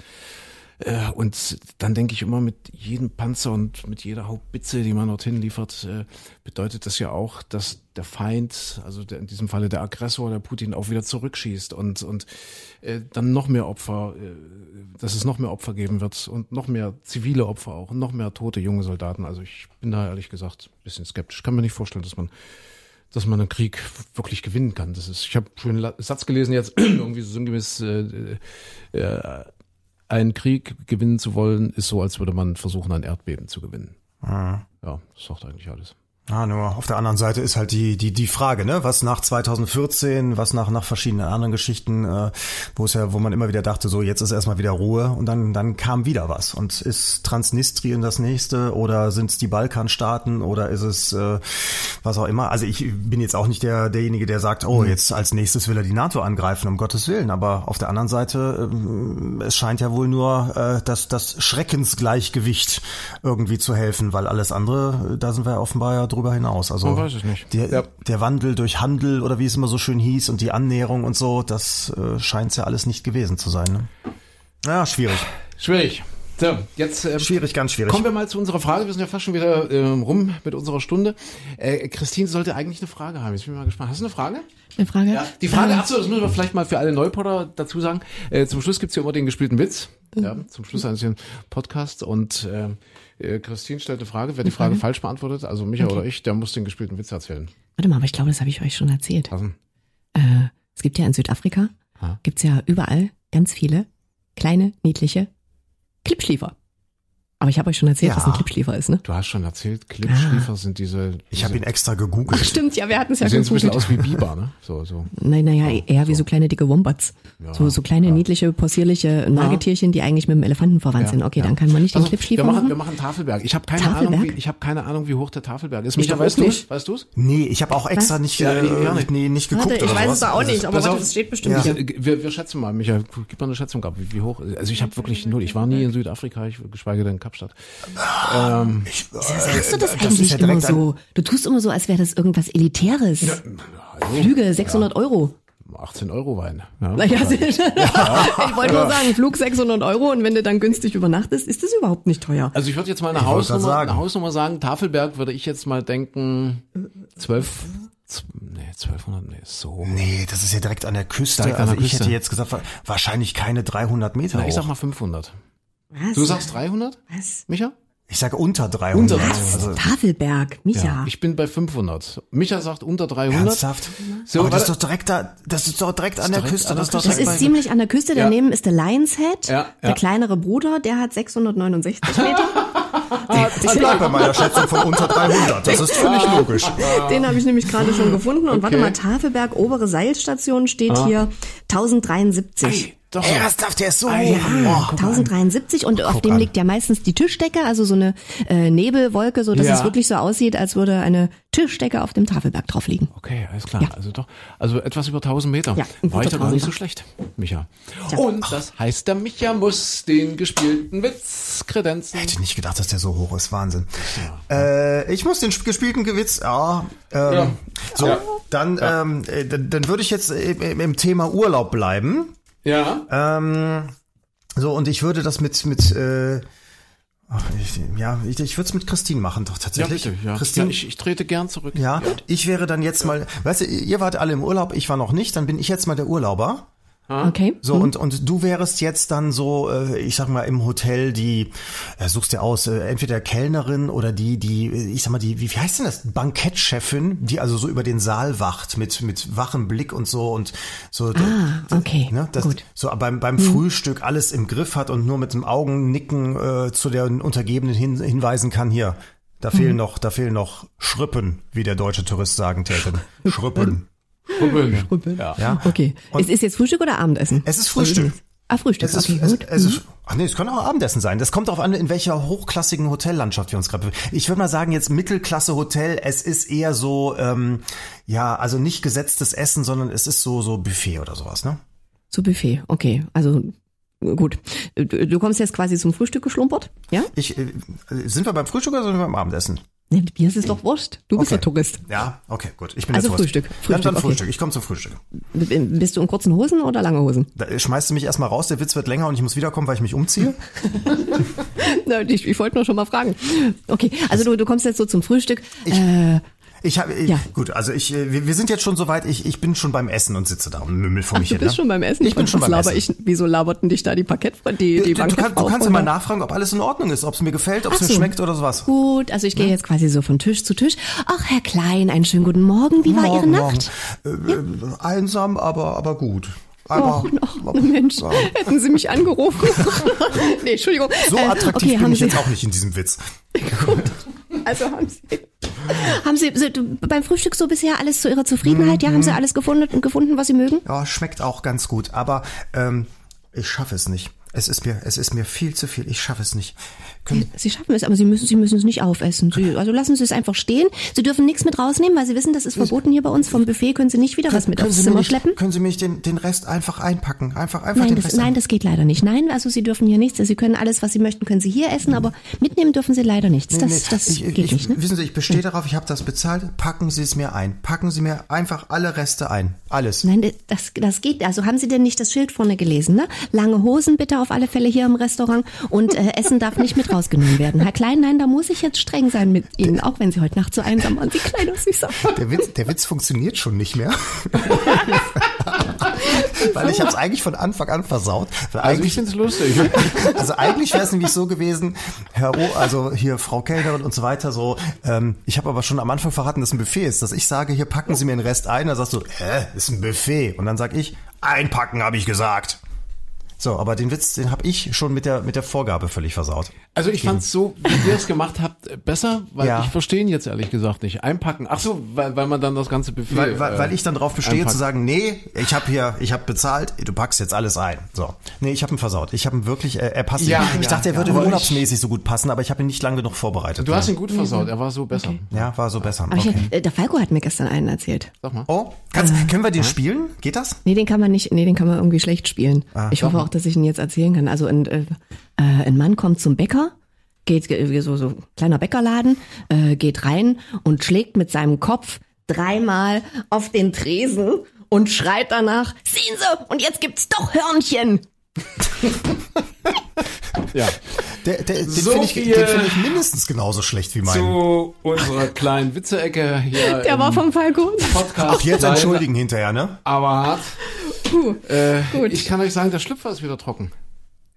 Äh, und dann denke ich immer, mit jedem Panzer und mit jeder Hauptbitze, die man dorthin liefert, äh, bedeutet das ja auch, dass der Feind, also der, in diesem Falle der Aggressor, der Putin, auch wieder zurückschießt und, und äh, dann noch mehr Opfer, äh, dass es noch mehr Opfer geben wird und noch mehr zivile Opfer auch und noch mehr tote junge Soldaten. Also ich bin da ehrlich gesagt ein bisschen skeptisch. Kann mir nicht vorstellen, dass man dass man einen Krieg wirklich gewinnen kann. Das ist, ich habe schon einen Satz gelesen jetzt irgendwie so sinngemäß, äh, äh, einen Krieg gewinnen zu wollen, ist so, als würde man versuchen, ein Erdbeben zu gewinnen. Ah. Ja, das sagt eigentlich alles. Ah, nur auf der anderen Seite ist halt die die die Frage, ne, was nach 2014, was nach nach verschiedenen anderen Geschichten, äh, wo es ja, wo man immer wieder dachte, so jetzt ist erstmal wieder Ruhe und dann dann kam wieder was und ist Transnistrien das nächste oder sind es die Balkanstaaten oder ist es äh, was auch immer? Also ich bin jetzt auch nicht der derjenige, der sagt, oh jetzt als nächstes will er die NATO angreifen, um Gottes willen. Aber auf der anderen Seite, äh, es scheint ja wohl nur äh, das das Schreckensgleichgewicht irgendwie zu helfen, weil alles andere, da sind wir offenbar ja drüber hinaus. Also Man weiß es nicht. Der, Ja. der Wandel durch Handel oder wie es immer so schön hieß und die Annäherung und so, das äh, scheint ja alles nicht gewesen zu sein. Ne? Ja, schwierig. Schwierig. So, jetzt ähm, Schwierig, ganz schwierig. kommen wir mal zu unserer Frage. Wir sind ja fast schon wieder ähm, rum mit unserer Stunde. Äh, Christine sollte eigentlich eine Frage haben. Jetzt bin ich mal gespannt. Hast du eine Frage? Eine Frage? Ja, die Frage, Ähm, achso, das müssen wir vielleicht mal für alle Neupotter dazu sagen. Äh, zum Schluss gibt's hier immer den gespielten Witz. Ja, zum Schluss eines jeden Podcasts. Und äh, äh, Christine stellt eine Frage. Wer die Frage falsch beantwortet, also Micha oder ich, der muss den gespielten Witz erzählen. Warte mal, aber ich glaube, das habe ich euch schon erzählt. Äh, es gibt ja in Südafrika, Ha? gibt's ja überall ganz viele kleine, niedliche Klippschliefer. Aber ich habe euch schon erzählt, Ja. was ein Klippschliefer ist, ne? du hast schon erzählt, Klippschliefer sind diese. Ich habe diese- ihn extra Ach, gegoogelt. stimmt, ja, wir hatten es ja sehen so ein bisschen gegoogelt. aus wie Biber, ne? So, so. Nein, naja, eher wie so kleine dicke Wombats. so, so kleine, niedliche, possierliche Nagetierchen, die eigentlich mit dem Elefanten verwandt sind. Okay, dann kann man nicht den Also, Klippschliefer wir machen, machen. wir machen Tafelberg. Ich habe keine Tafelberg? Ahnung, wie, ich habe keine Ahnung, wie hoch der Tafelberg ist. Ich Micha, weißt auch du nicht. Weißt du's? Nee, ich habe auch extra Was? nicht, Ja, äh, ja, nicht. nee, nicht geguckt Warte, ich weiß es auch nicht, aber das steht bestimmt Ja. hier. Äh, Wir, wir schätzen mal, Micha, gib mal eine Schätzung ab, wie, hoch. Also ich habe wirklich null. Ich war nie in Südafrika, ich geschweige denn Kapstadt. Ähm, Ich, äh, Sagst du das, eigentlich ja immer so? Du tust immer so, als wäre das irgendwas Elitäres. Flüge, 600 Euro. 18 Euro Wein. Ja. Naja, ich wollte nur sagen, Flug 600 Euro und wenn du dann günstig übernachtest, ist das überhaupt nicht teuer. Also ich würde jetzt mal eine Ich Hausnummer, sagen. eine Hausnummer sagen. Tafelberg würde ich jetzt mal denken, 12, z- nee, 1200, nee, so. Nee, das ist ja direkt an der Küste. Direkt also ich Küste. hätte jetzt gesagt, wa- wahrscheinlich keine 300 Meter Na, ich sag mal 500. Was? Du sagst 300, Was? Micha? Ich sage unter 300. Unter 300. Also, Tafelberg, Micha. Ich bin bei 500. Micha sagt unter 300. ernsthaft? So, Aber das ist warte. doch direkt da, das ist doch direkt an der direkt Küste. an der Das ist doch Küste. Das ist ziemlich an der Küste. Ja. Daneben ist der Lions Head. Ja, Der ja. kleinere Bruder, der hat 669 Meter. Ich bleib bei meiner Schätzung von unter 300. Das ist völlig logisch. Den habe ich nämlich gerade schon gefunden. Und warte Okay. mal, Tafelberg, obere Seilstation steht hier 1073. Doch. Ernsthaft, der ist so hoch. Ja, Boah. 1073 und auf dem an. liegt ja meistens die Tischdecke, also so eine äh, Nebelwolke, so dass Ja. es wirklich so aussieht, als würde eine Tischdecke auf dem Tafelberg drauf liegen. Okay, alles klar. Ja. Also doch, also etwas über 1000 Meter. Ja, War ich da gar nicht so Tausender. schlecht, Micha. Und das heißt, der Micha muss den gespielten Witz kredenzen. Hätte nicht gedacht, dass der so hoch ist. Wahnsinn. Äh, ich muss den gespielten Gewitz, ja. Ähm, Ja. So, Ja. dann, ähm, äh, dann, dann würde ich jetzt im, im im Thema Urlaub bleiben. Ja. Ähm, so, und ich würde das mit, mit, äh, ach, ich, ja, ich, ich würde es mit Christine machen, doch Ja, tatsächlich. bitte. Ja. Christine, ja ich, ich trete gern zurück. ja, ich wäre dann jetzt mal, weißt du, ihr wart alle im Urlaub, ich war noch nicht, dann bin ich jetzt mal der Urlauber. Okay? So, und, und du wärst jetzt dann so, äh, ich sag mal, im Hotel die, äh, suchst dir aus, äh, entweder Kellnerin oder die, die, ich sag mal, die, wie, wie heißt denn das? Bankettchefin, die also so über den Saal wacht mit, mit wachem Blick und so und so. Ah, okay, Ne, das, gut. So beim, beim Frühstück alles im Griff hat und nur mit dem Augennicken äh, zu der Untergebenen hin, hinweisen kann, hier, da fehlen noch, da fehlen noch Schrüppen, wie der deutsche Tourist sagen täte. Schrüppen. Rubbeln. Ja. Ja. Okay. Es ist jetzt Frühstück oder Abendessen? Es ist Frühstück. Ah, Frühstück, Es ist, okay, es, gut. es ist, ach nee, es kann auch Abendessen sein. Das kommt darauf an, in welcher hochklassigen Hotellandschaft wir uns gerade befinden. Ich würde mal sagen, jetzt Mittelklasse Hotel, es ist eher so, ähm, ja, also nicht gesetztes Essen, sondern es ist so, so Buffet oder sowas, ne? Zu Buffet, okay. Also gut. Du, du kommst jetzt quasi zum Frühstück geschlumpert, ja? Ich, äh, sind wir beim Frühstück oder sind wir beim Abendessen? Nee, mir ist es doch wurscht. Du bist Okay. der Tourist. Ja, okay, gut. Ich bin Also der Tourist. Frühstück. Dann, Frühstück, dann okay. Frühstück. Ich komme zum Frühstück. Bist du in kurzen Hosen oder lange Hosen? Da schmeißt du mich erstmal raus, der Witz wird länger und ich muss wiederkommen, weil ich mich umziehe. Ich, ich wollte nur schon mal fragen. Okay, also du, du kommst jetzt so zum Frühstück. äh, Ich habe Ja. gut, also ich äh, wir, wir sind jetzt schon so weit, ich, ich bin schon beim Essen und sitze da und mümmel vor mich du hin. bist ne? schon beim Essen. Ich bin schon beim Essen. Ich, wieso laberten dich da die Parkettfrau, die, die du, du, kann, du kannst ja mal nachfragen, ob alles in Ordnung ist, ob es mir gefällt, ob es Ach mir so. schmeckt oder sowas. Gut, also ich gehe jetzt quasi so von Tisch zu Tisch. Ach, Herr Klein, einen schönen guten Morgen. Wie war Ihre Nacht? morgen. Äh, äh, einsam, aber aber gut. Aber, Ach, ach, Mensch, hätten Sie mich angerufen. nee, Entschuldigung. so Äh, attraktiv okay, bin ich jetzt auch nicht in diesem Witz. Also haben Sie, haben Sie beim Frühstück so bisher alles zu Ihrer Zufriedenheit? Ja, haben Sie alles gefunden, gefunden, was Sie mögen? Ja, schmeckt auch ganz gut, aber ähm, ich schaffe es nicht. Es ist mir, es ist mir viel zu viel. Ich schaffe es nicht. Können, Sie schaffen es, aber Sie müssen, Sie müssen es nicht aufessen. Sie, also lassen Sie es einfach stehen. Sie dürfen nichts mit rausnehmen, weil Sie wissen, das ist verboten hier bei uns. Vom Buffet können Sie nicht wieder was mit können aufs Zimmer nicht, schleppen. Können Sie mich den, den Rest einfach einpacken? Einfach, einfach Nein den das, Rest nein, das geht leider nicht. Nein, also Sie dürfen hier nichts. Sie können alles, was Sie möchten, können Sie hier essen, aber mitnehmen dürfen Sie leider nichts. Das, Nee, das ich, geht ich, nicht, ne? Wissen Sie, ich bestehe darauf, ich habe das bezahlt. Packen Sie es mir ein. Packen Sie mir einfach alle Reste ein. Alles. Nein, das, das geht. Also haben Sie denn nicht das Schild vorne gelesen, ne? Lange Hosen bitte auf alle Fälle hier im Restaurant und äh, Essen darf nicht mit rausgenommen werden. Herr Klein, nein, da muss ich jetzt streng sein mit Ihnen, auch wenn Sie heute Nacht so einsam waren. Sie kleiner Süßer. Der Witz, der Witz funktioniert schon nicht mehr. Weil ich habe es eigentlich von Anfang an versaut. Weil Also ich eigentlich, finde es lustig. also eigentlich wäre es nämlich so gewesen, Herr O, also hier Frau Kellnerin und so weiter, so, ähm, ich habe aber schon am Anfang verraten, dass ein Buffet ist, dass ich sage, hier packen Sie mir den Rest ein, da sagst du, hä, ist ein Buffet. Und dann sag ich, einpacken, habe ich gesagt. So, aber den Witz, den habe ich schon mit der, mit der Vorgabe völlig versaut. Also ich fand's so, wie ihr es gemacht habt, äh, besser, weil Ja. ich verstehe ihn jetzt ehrlich gesagt nicht. Einpacken. Ach so, weil, weil man dann das ganze Buffet. Weil, weil, äh, weil ich dann drauf bestehe einpackt. zu sagen, nee, ich habe hier, ich habe bezahlt, du packst jetzt alles ein. So, nee, ich habe ihn versaut. Ich habe ihn wirklich, äh, er passt. Ja, nicht. ich ja, dachte, er ja. würde Aber ich- urlaubsmäßig so gut passen, aber ich habe ihn nicht lange genug vorbereitet. Du hast ihn gut versaut, er war so besser. ja, war so besser. Aber ich, Okay. äh, der Falco hat mir gestern einen erzählt. Sag mal. Oh, kannst, können wir den spielen? Geht das? Nee, den kann man nicht, nee, den kann man irgendwie schlecht spielen. Ah, ich hoffe auch, dass ich ihn jetzt erzählen kann. Also ein, äh, äh, ein Mann kommt zum Bäcker, geht äh, so so kleiner Bäckerladen, äh, geht rein und schlägt mit seinem Kopf dreimal auf den Tresen und schreit danach: Sehen Sie, und jetzt gibt's doch Hörnchen. Ja. Der, der, den So finde ich, den find ich mindestens genauso schlecht wie meinen. Zu unserer kleinen Witze-Ecke hier. Der im war vom Falco. Podcast. Ach, jetzt entschuldigen hinterher, ne? Aber hart. Puh, Äh, gut. Ich kann euch sagen, der Schlüpfer ist wieder trocken.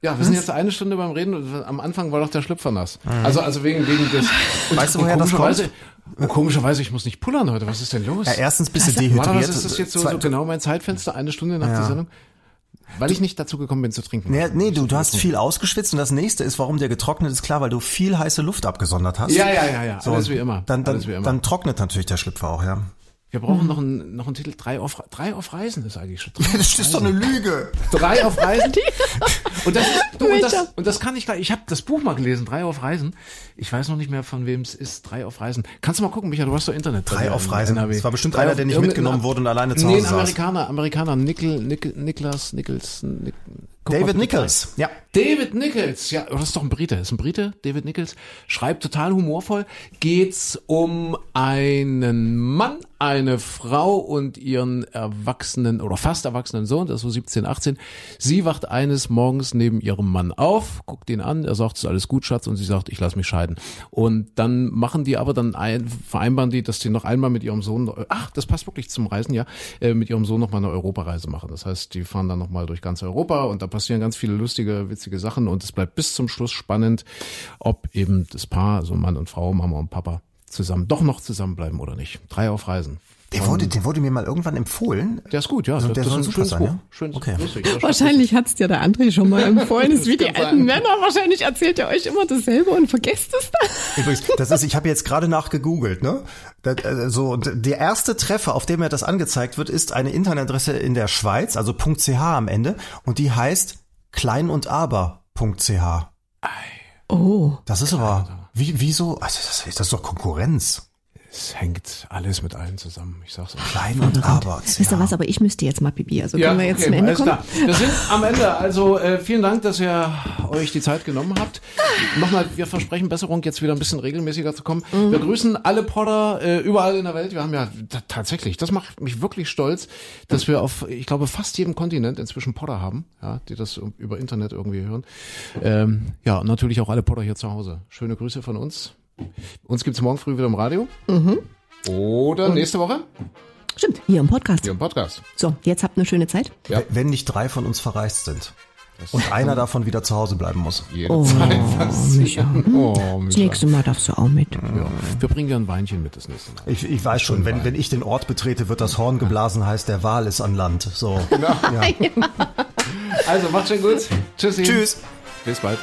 Ja, wir sind jetzt eine Stunde beim Reden und am Anfang war doch der Schlüpfer nass. Also, also wegen, wegen des. Und, Weißt du, woher das komischerweise, und komischerweise, ich muss nicht pullern heute. Was ist denn los? Ja, erstens bist du Warte, dehydriert. was ist das jetzt so, so genau mein Zeitfenster? Eine Stunde nach der Sendung? Weil ich nicht dazu gekommen bin zu trinken. Nee, nee, du, du hast viel ausgeschwitzt und das nächste ist, warum der getrocknet ist, klar, weil du viel heiße Luft abgesondert hast. Ja, ja, ja, ja. So, Alles wie immer. Dann, dann, Alles wie immer. dann trocknet natürlich der Schlüpfer auch, ja. Wir brauchen noch einen, noch einen Titel. Drei auf, drei auf Reisen ist eigentlich schon. Drei, Das ist doch eine Lüge. drei auf Reisen. Und das, ist, du, und, das, und das kann ich gar Ich habe das Buch mal gelesen, Drei auf Reisen. Ich weiß noch nicht mehr, von wem es ist. Drei auf Reisen. Kannst du mal gucken, Micha, du hast doch Internet. Drei auf Reisen. NRW. Das war bestimmt Drei einer, der nicht mitgenommen wurde und alleine zu Nee, Hause ein saß. Amerikaner, Amerikaner, Nickel, Nickel, Niklas, Nichols, Nick, David Nichols. Ja. David Nichols, ja, das ist doch ein Brite, ist ein Brite, David Nichols, schreibt total humorvoll, geht's um einen Mann, eine Frau und ihren erwachsenen oder fast erwachsenen Sohn, der ist so 17, 18. Sie wacht eines Morgens neben ihrem Mann auf, guckt ihn an, er sagt, es ist alles gut, Schatz, und sie sagt, ich lass mich scheiden. Und dann machen die aber dann ein, vereinbaren die, dass die noch einmal mit ihrem Sohn, ach, das passt wirklich zum Reisen, ja, äh, mit ihrem Sohn noch mal eine Europareise machen. Das heißt, die fahren dann noch mal durch ganz Europa und da passieren ganz viele lustige, witzige Sachen und es bleibt bis zum Schluss spannend, ob eben das Paar, also Mann und Frau, Mama und Papa, zusammen, doch noch zusammenbleiben oder nicht. Drei auf Reisen. Der wurde, der wurde mir mal irgendwann empfohlen. Der ist gut, ja. Also das, der das soll ist ein super schönes sein, Buch. ja? Schönes, Okay. lustig. Wahrscheinlich hat's dir der André schon mal empfohlen. Das ist wie die kann alten sein. Männer. Wahrscheinlich erzählt ihr euch immer dasselbe und vergesst es dann. Übrigens, das ist, ich habe jetzt gerade nachgegoogelt, ne? Das, so, und der erste Treffer, auf dem mir das angezeigt wird, ist eine Internetadresse in der Schweiz, also .ch am Ende, und die heißt kleinundaber.ch. Oh. Das ist aber, wie, wieso, also das, das ist doch Konkurrenz. Es hängt alles mit allem zusammen. Ich sag's euch. Klein und aber. Wisst ihr was, aber ich müsste jetzt mal Pipi. Also können wir jetzt zum Ende alles kommen? klar. Wir sind am Ende. Also äh, vielen Dank, dass ihr euch die Zeit genommen habt. Nochmal, wir versprechen Besserung, jetzt wieder ein bisschen regelmäßiger zu kommen. Wir grüßen alle Podder äh, überall in der Welt. Wir haben ja ta- tatsächlich, das macht mich wirklich stolz, dass wir auf, ich glaube, fast jedem Kontinent inzwischen Podder haben, ja, die das über Internet irgendwie hören. Ähm, ja, und natürlich auch alle Podder hier zu Hause. Schöne Grüße von uns. Uns gibt's morgen früh wieder im Radio. Oder nächste Woche Stimmt, hier im Podcast. hier im Podcast. So, jetzt habt eine schöne Zeit. Ja. Wenn nicht drei von uns verreist sind. Und einer davon wieder zu Hause bleiben muss. Jederzeit passieren. Oh, Das Micha. nächste Mal darfst du auch mit. Ja. Wir bringen dir ein Weinchen mit das nächste Mal. Ich, ich weiß schon, wenn, wenn ich den Ort betrete, wird das Horn geblasen, heißt der Wal ist an Land. So. Also, macht schon gut. Tschüssi. Tschüss. Bis bald.